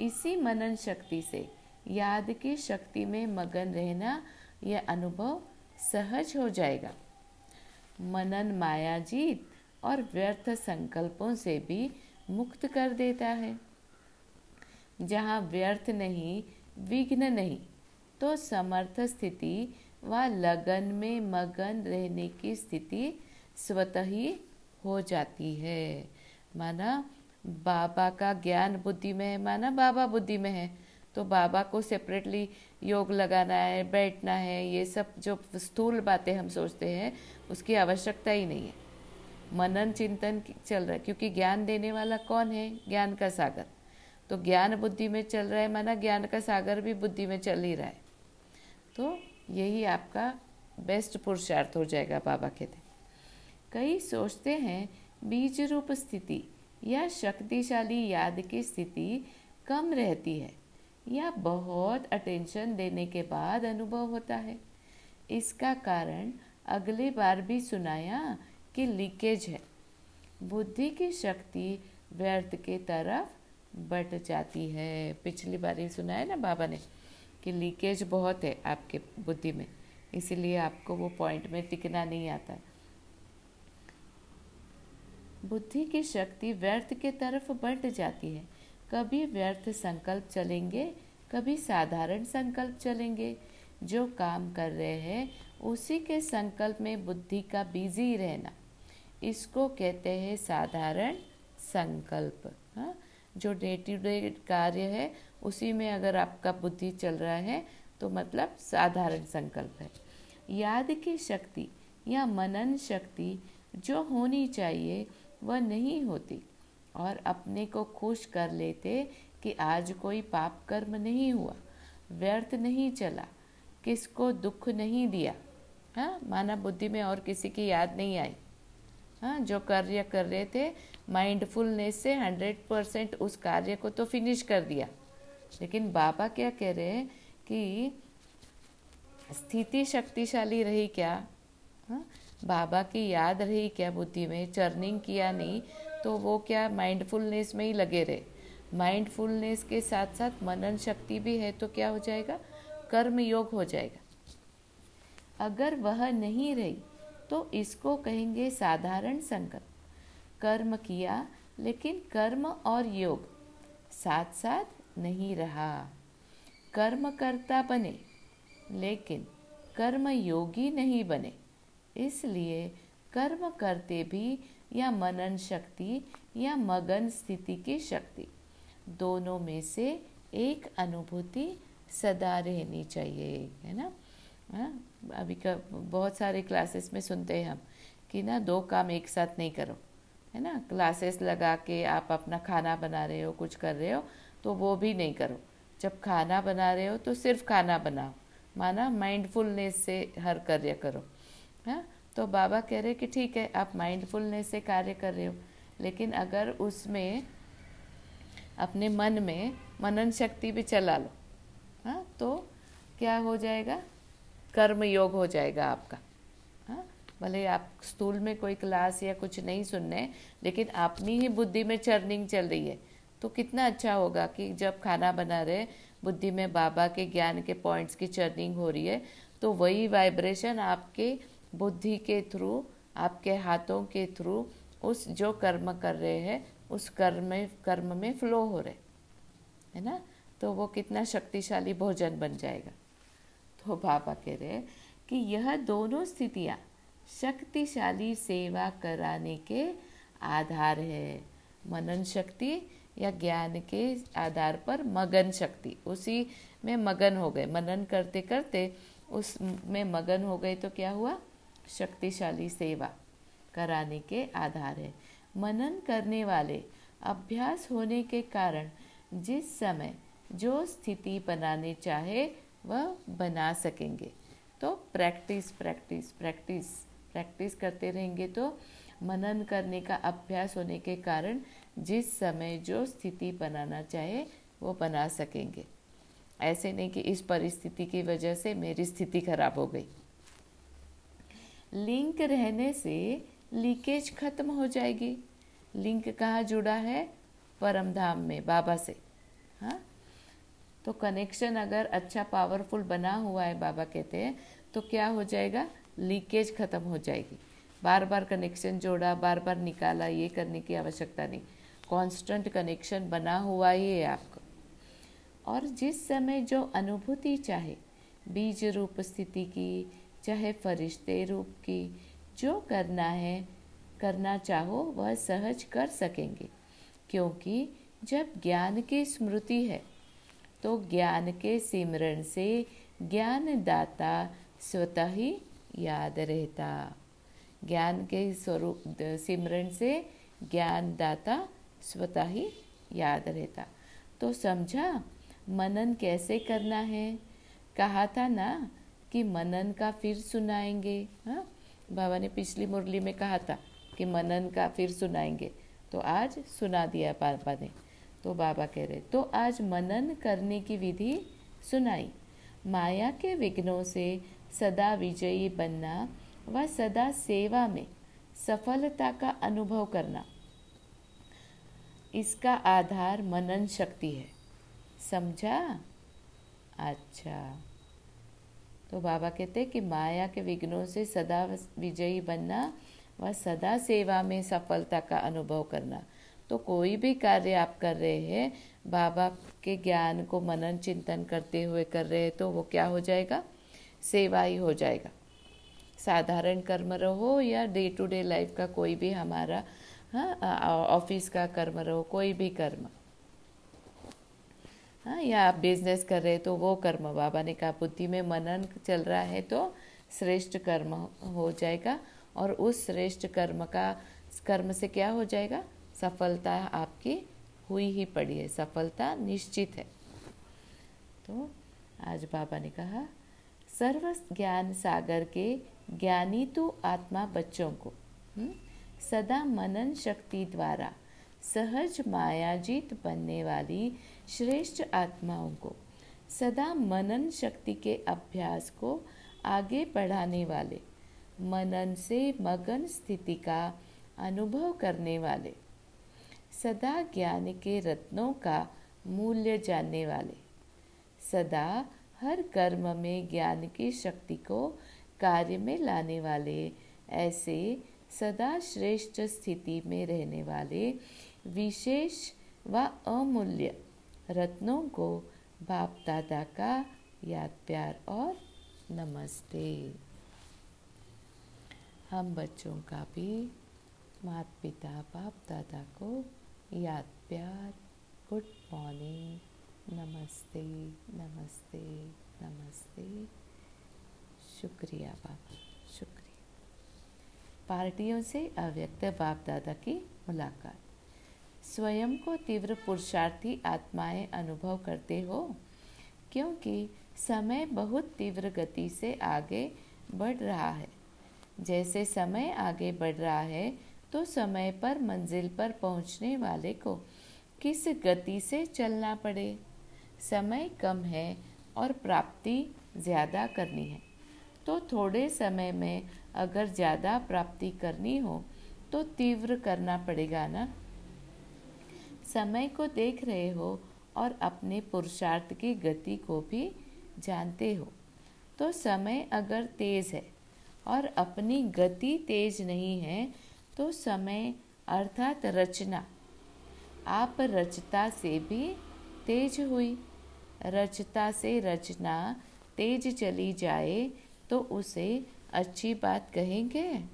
इसी मनन शक्ति से याद की शक्ति में मगन रहना, यह अनुभव सहज हो जाएगा। मनन मायाजीत और व्यर्थ संकल्पों से भी मुक्त कर देता है। जहाँ व्यर्थ नहीं, विघ्न नहीं। तो समर्थ स्थिति व लगन में मगन रहने की स्थिति स्वतः ही हो जाती है। माना बाबा का ज्ञान बुद्धि में है, माना बाबा बुद्धि में है तो बाबा को सेपरेटली योग लगाना है, बैठना है, ये सब जो स्थूल बातें हम सोचते हैं, उसकी आवश्यकता ही नहीं है। मनन चिंतन चल रहा है, क्योंकि ज्ञान देने वाला कौन है? ज्ञान का सागर। तो ज्ञान बुद्धि में चल रहा है माना ज्ञान का सागर भी बुद्धि में चल ही रहा है। तो यही आपका बेस्ट पुरुषार्थ हो जाएगा बाबा कहते कई सोचते हैं, बीज रूप स्थिति या शक्तिशाली याद की स्थिति कम रहती है या बहुत अटेंशन देने के बाद अनुभव होता है। इसका कारण अगली बार भी सुनाया कि लीकेज है। बुद्धि की शक्ति व्यर्थ के तरफ़ बढ़ जाती है। पिछली बार ही सुना है ना बाबा ने कि लीकेज बहुत है आपके बुद्धि में, इसीलिए आपको वो पॉइंट में टिकना नहीं आता। बुद्धि की शक्ति व्यर्थ के तरफ़ बढ़ जाती है। कभी व्यर्थ संकल्प चलेंगे, कभी साधारण संकल्प चलेंगे। जो काम कर रहे हैं, उसी के संकल्प में बुद्धि का बिज़ी रहना। इसको कहते हैं साधारण संकल्प हाँ? जो डे टू डे कार्य है, उसी में अगर आपका बुद्धि चल रहा है तो मतलब साधारण संकल्प है। याद की शक्ति या मनन शक्ति जो होनी चाहिए, वह नहीं होती। और अपने को खुश कर लेते कि आज कोई पाप कर्म नहीं हुआ, व्यर्थ नहीं चला, किसको दुख नहीं दिया। हाँ माना बुद्धि में और किसी की याद नहीं आई। हाँ जो कार्य कर रहे थे माइंडफुलनेस से हंड्रेड परसेंट उस कार्य को तो फिनिश कर दिया। लेकिन बाबा क्या कह रहे हैं कि स्थिति शक्तिशाली रही क्या? हाँ बाबा की याद रही क्या बुद्धि में? चर्निंग किया नहीं तो वो क्या माइंडफुलनेस में ही लगे रहे? माइंडफुलनेस के साथ साथ मनन शक्ति भी है तो क्या हो जाएगा? कर्म योग हो जाएगा। अगर वह नहीं रही तो इसको कहेंगे साधारण संकल्प। कर्म किया, लेकिन कर्म और योग साथ साथ नहीं रहा। कर्म करता बने, लेकिन कर्म योगी नहीं बने। इसलिए कर्म करते भी या मनन शक्ति या मगन स्थिति की शक्ति, दोनों में से एक अनुभूति सदा रहनी चाहिए, है ना? हाँ अभी का बहुत सारे क्लासेस में सुनते हैं हम कि ना दो काम एक साथ नहीं करो, है ना? क्लासेस लगा के आप अपना खाना बना रहे हो, कुछ कर रहे हो तो वो भी नहीं करो। जब खाना बना रहे हो तो सिर्फ़ खाना बनाओ। माना माइंडफुलनेस से हर कार्य करो हाँ? तो बाबा कह रहे कि ठीक है, आप माइंडफुलनेस से कार्य कर रहे हो, लेकिन अगर उसमें अपने मन में मनन शक्ति भी चला लो हाँ? तो क्या हो जाएगा? कर्म योग हो जाएगा आपका। हाँ भले आप स्थूल में कोई क्लास या कुछ नहीं सुन सुनने लेकिन अपनी ही बुद्धि में चर्निंग चल रही है। तो कितना अच्छा होगा कि जब खाना बना रहे बुद्धि में बाबा के ज्ञान के पॉइंट्स की चर्निंग हो रही है तो वही वाइब्रेशन आपके बुद्धि के थ्रू आपके हाथों के थ्रू उस जो कर्म कर रहे हैं, उस कर्म में कर्म में फ्लो हो रहे है ना? तो वो कितना शक्तिशाली भोजन बन जाएगा। तो बाबा कह रहे हैं कि यह दोनों स्थितियाँ शक्तिशाली सेवा कराने के आधार है। मनन शक्ति या ज्ञान के आधार पर मगन शक्ति। उसी में मगन हो गए। मनन करते करते उस में मगन हो गए तो क्या हुआ? शक्तिशाली सेवा कराने के आधार है। मनन करने वाले अभ्यास होने के कारण जिस समय जो स्थिति बनाने चाहे वह बना सकेंगे। तो प्रैक्टिस प्रैक्टिस प्रैक्टिस प्रैक्टिस करते रहेंगे तो मनन करने का अभ्यास होने के कारण जिस समय जो स्थिति बनाना चाहे वो बना सकेंगे। ऐसे नहीं कि इस परिस्थिति की वजह से मेरी स्थिति खराब हो गई। लिंक रहने से लीकेज खत्म हो जाएगी। लिंक कहाँ जुड़ा है? परमधाम में, बाबा से। हाँ? तो कनेक्शन अगर अच्छा पावरफुल बना हुआ है, बाबा कहते हैं तो क्या हो जाएगा? लीकेज खत्म हो जाएगी। बार बार कनेक्शन जोड़ा बार बार निकाला, ये करने की आवश्यकता नहीं। कांस्टेंट कनेक्शन बना हुआ ही है आपको। और जिस समय जो अनुभूति चाहे, बीज रूप, स्थिति की, चाहे फरिश्ते रूप की, जो करना है, करना चाहो, वह सहज कर सकेंगे। क्योंकि जब ज्ञान की स्मृति है तो ज्ञान के सिमरण से ज्ञान दाता स्वतः ही याद रहता। ज्ञान के स्वरूप सिमरण से ज्ञान दाता स्वतः ही याद रहता। तो समझा, मनन कैसे करना है? कहा था ना कि मनन का फिर सुनाएँगे हाँ? बाबा ने पिछली मुरली में कहा था कि मनन का फिर सुनाएँगे। तो आज सुना दिया बाबा ने। तो बाबा कह रहे तो आज मनन करने की विधि सुनाई। माया के विघ्नों से सदा विजयी बनना व सदा सेवा में सफलता का अनुभव करना। इसका आधार मनन शक्ति है। समझा? अच्छा। तो बाबा कहते कि माया के विघ्नों से सदा विजयी बनना व सदा सेवा में सफलता का अनुभव करना। तो कोई भी कार्य आप कर रहे हैं, बाबा के ज्ञान को मनन चिंतन करते हुए कर रहे हैं तो वो क्या हो जाएगा? सेवा ही हो जाएगा। साधारण कर्म रहो या डे टू डे लाइफ का कोई भी हमारा हाँ ऑफ़िस का कर्म रहो, कोई भी कर्म। हाँ या आप बिज़नेस कर रहे हैं तो वो कर्म। बाबा ने कहा, बुद्धि में मनन चल रहा है तो श्रेष्ठ कर्म हो जाएगा और उस श्रेष्ठ कर्म का, कर्म से क्या हो जाएगा? सफलता आपकी हुई ही पड़ी है सफलता निश्चित है तो आज बाबा ने कहा सर्व ज्ञान सागर के ज्ञानी तो आत्मा बच्चों को हुँ? हम्म, सदा मनन शक्ति द्वारा सहज मायाजीत बनने वाली श्रेष्ठ आत्माओं को सदा मनन शक्ति के अभ्यास को आगे बढ़ाने वाले मनन से मगन स्थिति का अनुभव करने वाले सदा ज्ञान के रत्नों का मूल्य जानने वाले। सदा हर कर्म में ज्ञान की शक्ति को कार्य में लाने वाले, ऐसे सदा श्रेष्ठ स्थिति में रहने वाले, विशेष व अमूल्य रत्नों को बाप दादा का याद प्यार और नमस्ते। हम बच्चों का भी माता पिता बाप दादा को याद प्यार गुड मॉर्निंग, नमस्ते नमस्ते नमस्ते। शुक्रिया बाबा, शुक्रिया। पार्टियों से अव्यक्त बाप दादा की मुलाकात। स्वयं को तीव्र पुरुषार्थी आत्माएँ अनुभव करते हो, क्योंकि समय बहुत तीव्र गति से आगे बढ़ रहा है। जैसे समय आगे बढ़ रहा है तो समय पर मंजिल पर पहुँचने वाले को किस गति से चलना पड़े? समय कम है और प्राप्ति ज़्यादा करनी है। तो थोड़े समय में अगर ज़्यादा प्राप्ति करनी हो तो तीव्र करना पड़ेगा ना? समय को देख रहे हो और अपने पुरुषार्थ की गति को भी जानते हो। तो समय अगर तेज़ है और अपनी गति तेज नहीं है तो समय अर्थात रचना आप रचता से भी तेज हुई रचता से रचना तेज चली जाए तो उसे अच्छी बात कहेंगे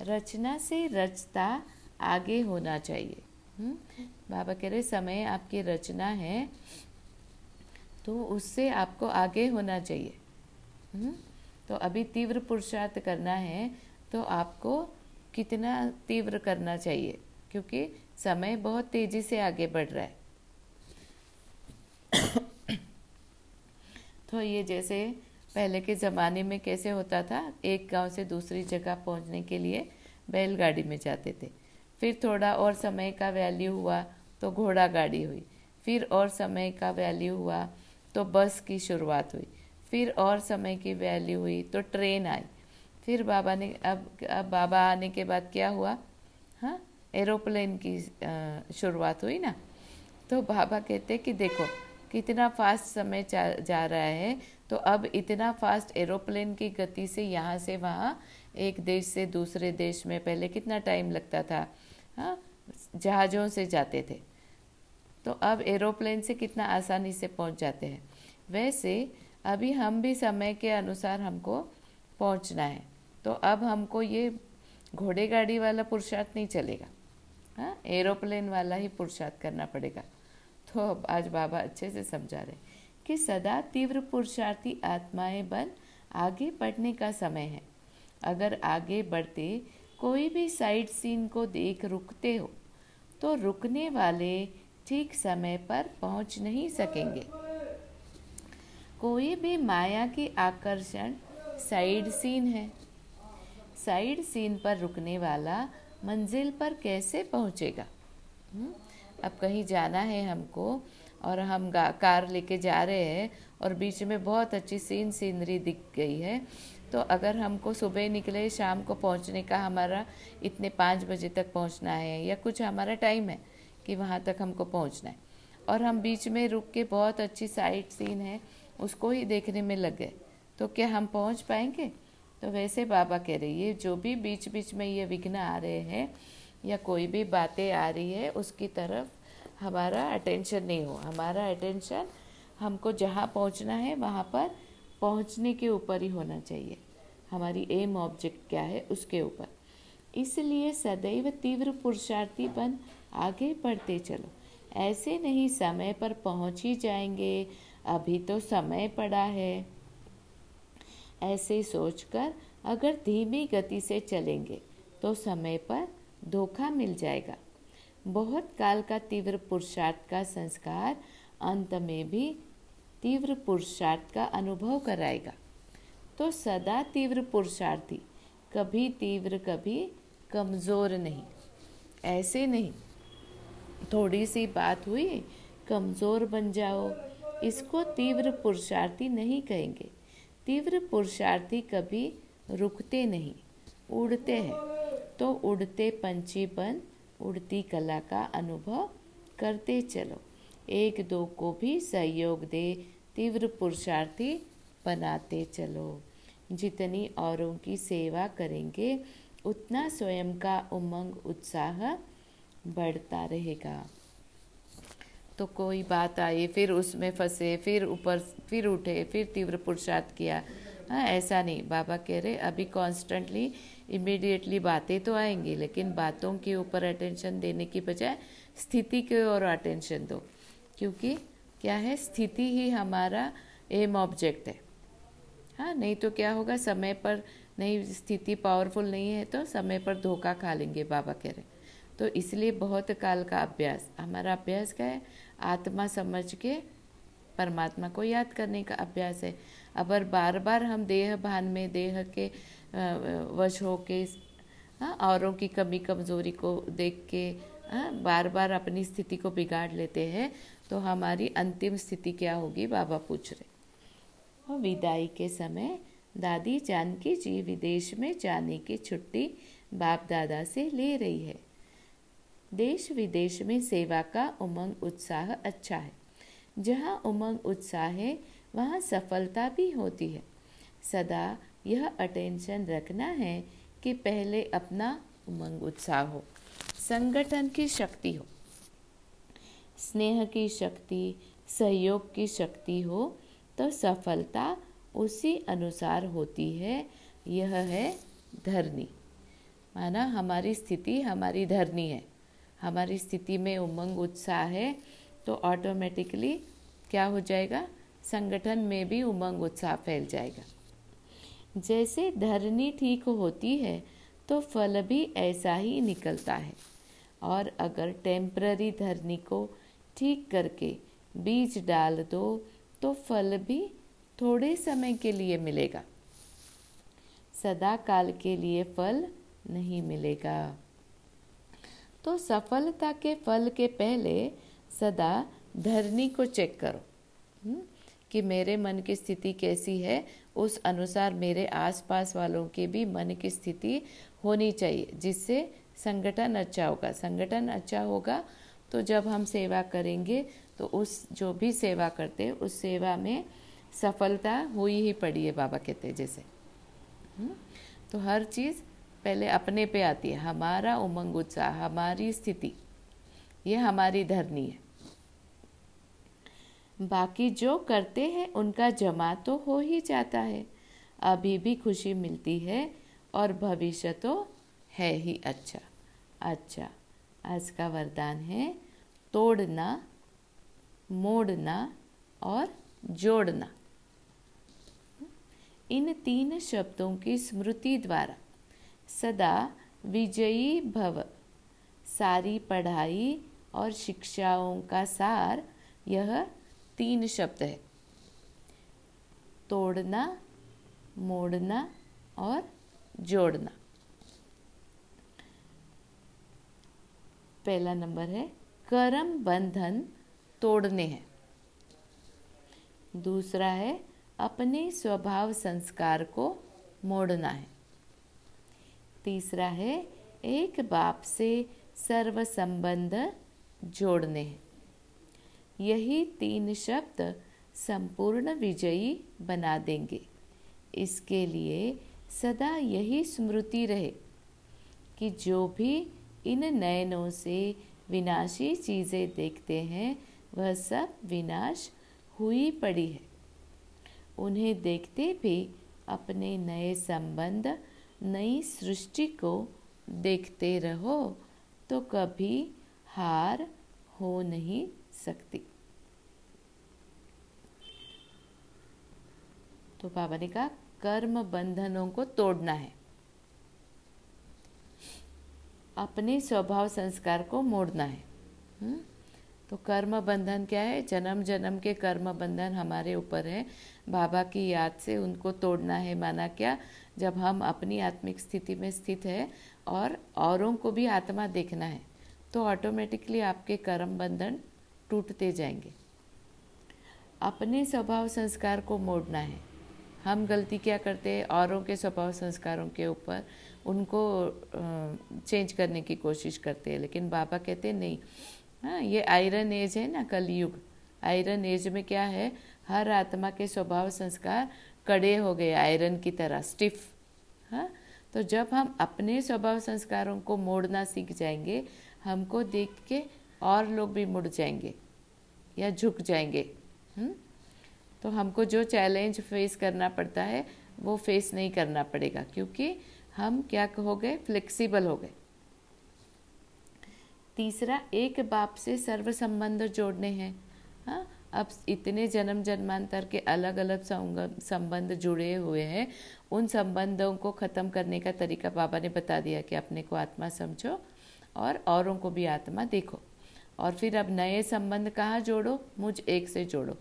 रचना से रचता आगे होना चाहिए? हम्म? बाबा कह रहे, समय आपकी रचना है तो उससे आपको आगे होना चाहिए? हम्म? तो अभी तीव्र पुरुषार्थ करना है तो आपको कितना तीव्र करना चाहिए? क्योंकि समय बहुत तेज़ी से आगे बढ़ रहा है। तो ये जैसे पहले के ज़माने में कैसे होता था? एक गाँव से दूसरी जगह पहुँचने के लिए बैलगाड़ी में जाते थे। फिर थोड़ा और समय का वैल्यू हुआ तो घोड़ा गाड़ी हुई। फिर और समय का वैल्यू हुआ तो बस की शुरुआत हुई। फिर और समय की वैल्यू हुई तो ट्रेन आई। फिर बाबा ने, अब अब बाबा आने के बाद क्या हुआ? हाँ एरोप्लेन की शुरुआत हुई ना? तो बाबा कहते कि देखो, कितना फास्ट समय जा रहा है तो अब इतना फास्ट एरोप्लेन की गति से यहाँ से वहाँ, एक देश से दूसरे देश में पहले कितना टाइम लगता था? हाँ जहाज़ों से जाते थे। तो अब एरोप्लेन से कितना आसानी से पहुँच जाते हैं। वैसे, अभी हम भी समय के अनुसार हमको पहुँचना है। तो अब हमको ये घोड़े गाड़ी वाला पुरुषार्थ नहीं चलेगा। हाँ एरोप्लेन वाला ही पुरुषार्थ करना पड़ेगा। तो अब आज बाबा अच्छे से समझा रहे कि सदा तीव्र पुरुषार्थी आत्माएँ बन आगे बढ़ने का समय है। अगर आगे बढ़ते, कोई भी साइड सीन को देख रुकते हो तो रुकने वाले ठीक समय पर पहुँच नहीं सकेंगे। कोई भी माया की आकर्षण साइड सीन है। साइड सीन पर रुकने वाला मंजिल पर कैसे पहुंचेगा? हम्म? अब कहीं जाना है हमको और हम कार लेके जा रहे हैं और बीच में बहुत अच्छी सीन सीनरी दिख गई है। तो अगर हमको सुबह निकले, शाम को पहुँचने का हमारा इतने पाँच बजे तक पहुँचना है या कुछ हमारा टाइम है कि वहाँ तक हमको पहुँचना है। और हम बीच में रुक के बहुत अच्छी साइट सीन है, उसको ही देखने में लग। गए तो क्या हम पहुँच पाएँगे? तो वैसे बाबा कह रहे, ये जो भी बीच बीच में ये विघ्न आ रहे हैं या कोई भी बातें आ रही है, उसकी तरफ़ हमारा अटेंशन नहीं हो। हमारा अटेंशन हमको जहाँ पहुँचना है, वहाँ पर पहुँचने के ऊपर ही होना चाहिए। हमारी एम ऑब्जेक्ट क्या है, उसके ऊपर। इसलिए सदैव तीव्र पुरुषार्थी बन, आगे बढ़ते चलो। ऐसे नहीं, समय पर पहुँच ही जाएँगे। अभी तो समय पड़ा है। ऐसे सोचकर अगर धीमी गति से चलेंगे तो समय पर धोखा मिल जाएगा। बहुत काल का तीव्र पुरुषार्थ का संस्कार अंत में भी तीव्र पुरुषार्थ का अनुभव कराएगा। तो सदा तीव्र पुरुषार्थी, कभी तीव्र, कभी कमज़ोर नहीं। ऐसे नहीं थोड़ी सी बात हुई, कमज़ोर बन जाओ। इसको तीव्र पुरुषार्थी नहीं कहेंगे। तीव्र पुरुषार्थी कभी रुकते नहीं, उड़ते हैं। तो उड़ते पंछी बन, उड़ती कला का अनुभव करते चलो। एक दो को भी सहयोग दे, तीव्र पुरुषार्थी बनाते चलो। जितनी औरों की सेवा करेंगे, उतना स्वयं का उमंग, उत्साह बढ़ता रहेगा। तो कोई बात आई, फिर उसमें फंसे, फिर ऊपर, फिर उठे, फिर तीव्र पुरुषार्थ किया। हाँ ऐसा नहीं। बाबा कह रहे, अभी कॉन्स्टेंटली इमीडिएटली बातें तो आएँगी, लेकिन बातों के ऊपर अटेंशन देने की बजाय स्थिति के ओर अटेंशन दो। क्योंकि क्या है? स्थिति ही हमारा एम ऑब्जेक्ट है। हाँ नहीं तो क्या होगा? समय पर नहीं, स्थिति पावरफुल नहीं है तो समय पर धोखा खा लेंगे, बाबा कह रहे। तो इसलिए बहुत काल का अभ्यास। हमारा अभ्यास क्या है? आत्मा समझ के परमात्मा को याद करने का अभ्यास है। अगर बार बार हम देह भान में, देह के वश हो के औरों की कमी, कमज़ोरी को देख के बार बार अपनी स्थिति को बिगाड़ लेते हैं तो हमारी अंतिम स्थिति क्या होगी? बाबा पूछ रहे विदाई के समय दादी जानकी जी विदेश में जाने की छुट्टी बाप दादा से ले रही है। देश विदेश में सेवा का उमंग उत्साह अच्छा है। जहाँ उमंग उत्साह है, वहाँ सफलता भी होती है। सदा यह अटेंशन रखना है कि पहले अपना उमंग उत्साह हो। संगठन की शक्ति हो। स्नेह की शक्ति, सहयोग की शक्ति हो तो सफलता उसी अनुसार होती है। यह है धरनी। माना हमारी स्थिति हमारी धरनी है। हमारी स्थिति में उमंग, उत्साह है तो ऑटोमेटिकली क्या हो जाएगा? संगठन में भी उमंग, उत्साह फैल जाएगा। जैसे धरनी ठीक होती है तो फल भी ऐसा ही निकलता है। और अगर टेम्प्ररी धरनी को ठीक करके बीज डाल दो तो फल भी थोड़े समय के लिए मिलेगा। सदा काल के लिए फल नहीं मिलेगा। तो सफलता के फल के पहले सदा धरनी को चेक करो। हम्म, कि मेरे मन की स्थिति कैसी है उस अनुसार मेरे आसपास वालों के भी मन की स्थिति होनी चाहिए जिससे संगठन अच्छा होगा। संगठन अच्छा होगा तो जब हम सेवा करेंगे तो उस जो भी सेवा करते हैं उस सेवा में सफलता हुई ही पड़ी है बाबा कहते जैसे। हम्म, तो हर चीज़ पहले अपने पे आती है। हमारा उमंग उत्साह, हमारी स्थिति, ये हमारी धरनी है। बाकी जो करते हैं, उनका जमा तो हो ही जाता है। अभी भी खुशी मिलती है और भविष्य तो है ही अच्छा। अच्छा आज का वरदान है, तोड़ना, मोड़ना और जोड़ना। इन तीन शब्दों की स्मृति द्वारा सदा विजयी भव। सारी पढ़ाई और शिक्षाओं का सार यह तीन शब्द है। तोड़ना, मोड़ना और जोड़ना। पहला नंबर है, कर्म बंधन तोड़ने हैं। दूसरा है, अपने स्वभाव संस्कार को मोड़ना है। तीसरा है, एक बाप से सर्व संबंध जोड़ने। यही तीन शब्द संपूर्ण विजयी बना देंगे। इसके लिए सदा यही स्मृति रहे कि जो भी इन नयनों से विनाशी चीज़ें देखते हैं, वह सब विनाश हुई पड़ी है। उन्हें देखते भी अपने नए संबंध नई सृष्टि को देखते रहो तो कभी हार हो नहीं सकती। तो बाबा ने कहा, कर्म बंधनों को तोड़ना है। अपने स्वभाव संस्कार को मोड़ना है। हुँ? हम्म? तो कर्म बंधन क्या है? जन्म जन्म के कर्म बंधन हमारे ऊपर है। बाबा की याद से उनको तोड़ना है, माना क्या? जब हम अपनी आत्मिक स्थिति में स्थित है और औरों को भी आत्मा देखना है तो ऑटोमेटिकली आपके कर्म बंधन टूटते जाएँगे। अपने स्वभाव संस्कार को मोड़ना है। हम गलती क्या करते हैं? औरों के स्वभाव संस्कारों के ऊपर उनको चेंज करने की कोशिश करते हैं, लेकिन बाबा कहते नहीं हाँ ये आयरन एज है ना, कलयुग। आयरन एज में क्या है? हर आत्मा के स्वभाव संस्कार कड़े हो गए, आयरन की तरह, स्टिफ। हाँ? तो जब हम अपने स्वभाव संस्कारों को मोड़ना सीख जाएँगे, हमको देख के और लोग भी मुड़ जाएँगे या झुक जाएँगे। हुँ? हम्म? तो हमको जो चैलेंज फेस करना पड़ता है, वो फेस नहीं करना पड़ेगा, क्योंकि हम क्या हो गए? फ्लेक्सिबल हो गए। तीसरा, एक बाप से सर्व संबंध जोड़ने हैं। हाँ? अब इतने जन्म जन्मांतर के अलग अलग संबंध जुड़े हुए हैं। उन संबंधों को ख़त्म करने का तरीका बाबा ने बता दिया कि अपने को आत्मा समझो और औरों को भी आत्मा देखो। और फिर अब नए संबंध कहाँ जोड़ो? मुझ एक से जोड़ो।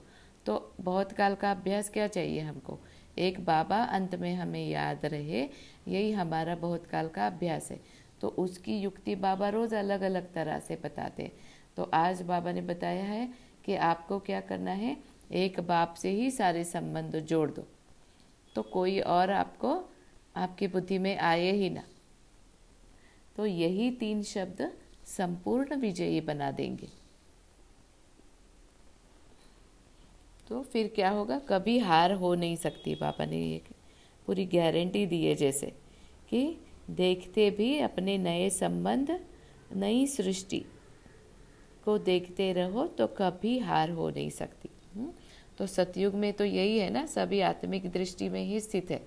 तो बहुत काल का अभ्यास क्या चाहिए हमको? एक बाबा अंत में हमें याद रहे, यही हमारा बहुत काल का अभ्यास है। तो उसकी युक्ति बाबा रोज़ अलग अलग तरह से बताते तो आज बाबा ने बताया है कि आपको क्या करना है? एक बाप से ही सारे संबंध जोड़ दो। तो कोई और आपको आपकी बुद्धि में आए ही ना। तो यही तीन शब्द संपूर्ण विजयी बना देंगे। तो फिर क्या होगा? कभी हार हो नहीं सकती। पापा ने ये पूरी गारंटी दी है जैसे कि देखते भी अपने नए संबंध, नई सृष्टि को देखते रहो तो कभी हार हो नहीं सकती। हम्म? तो सतयुग में तो यही है ना, सभी आत्मिक दृष्टि में ही स्थित है।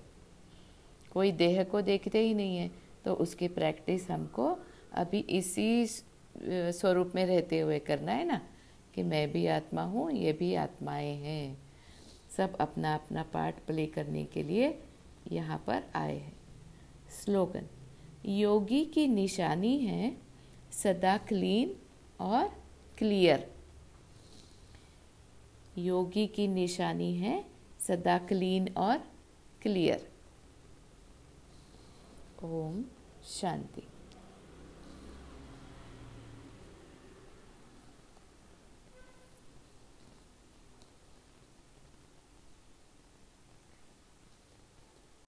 कोई देह को देखते ही नहीं है तो उसकी प्रैक्टिस हमको अभी इसी स्वरूप में रहते हुए करना है ना, कि मैं भी आत्मा हूँ, ये भी आत्माएँ हैं। सब अपना अपना पार्ट प्ले करने के लिए यहाँ पर आए हैं। स्लोगन, योगी की निशानी है सदा क्लीन और क्लियर। योगी की निशानी है सदा क्लीन और क्लियर। ओम शांति।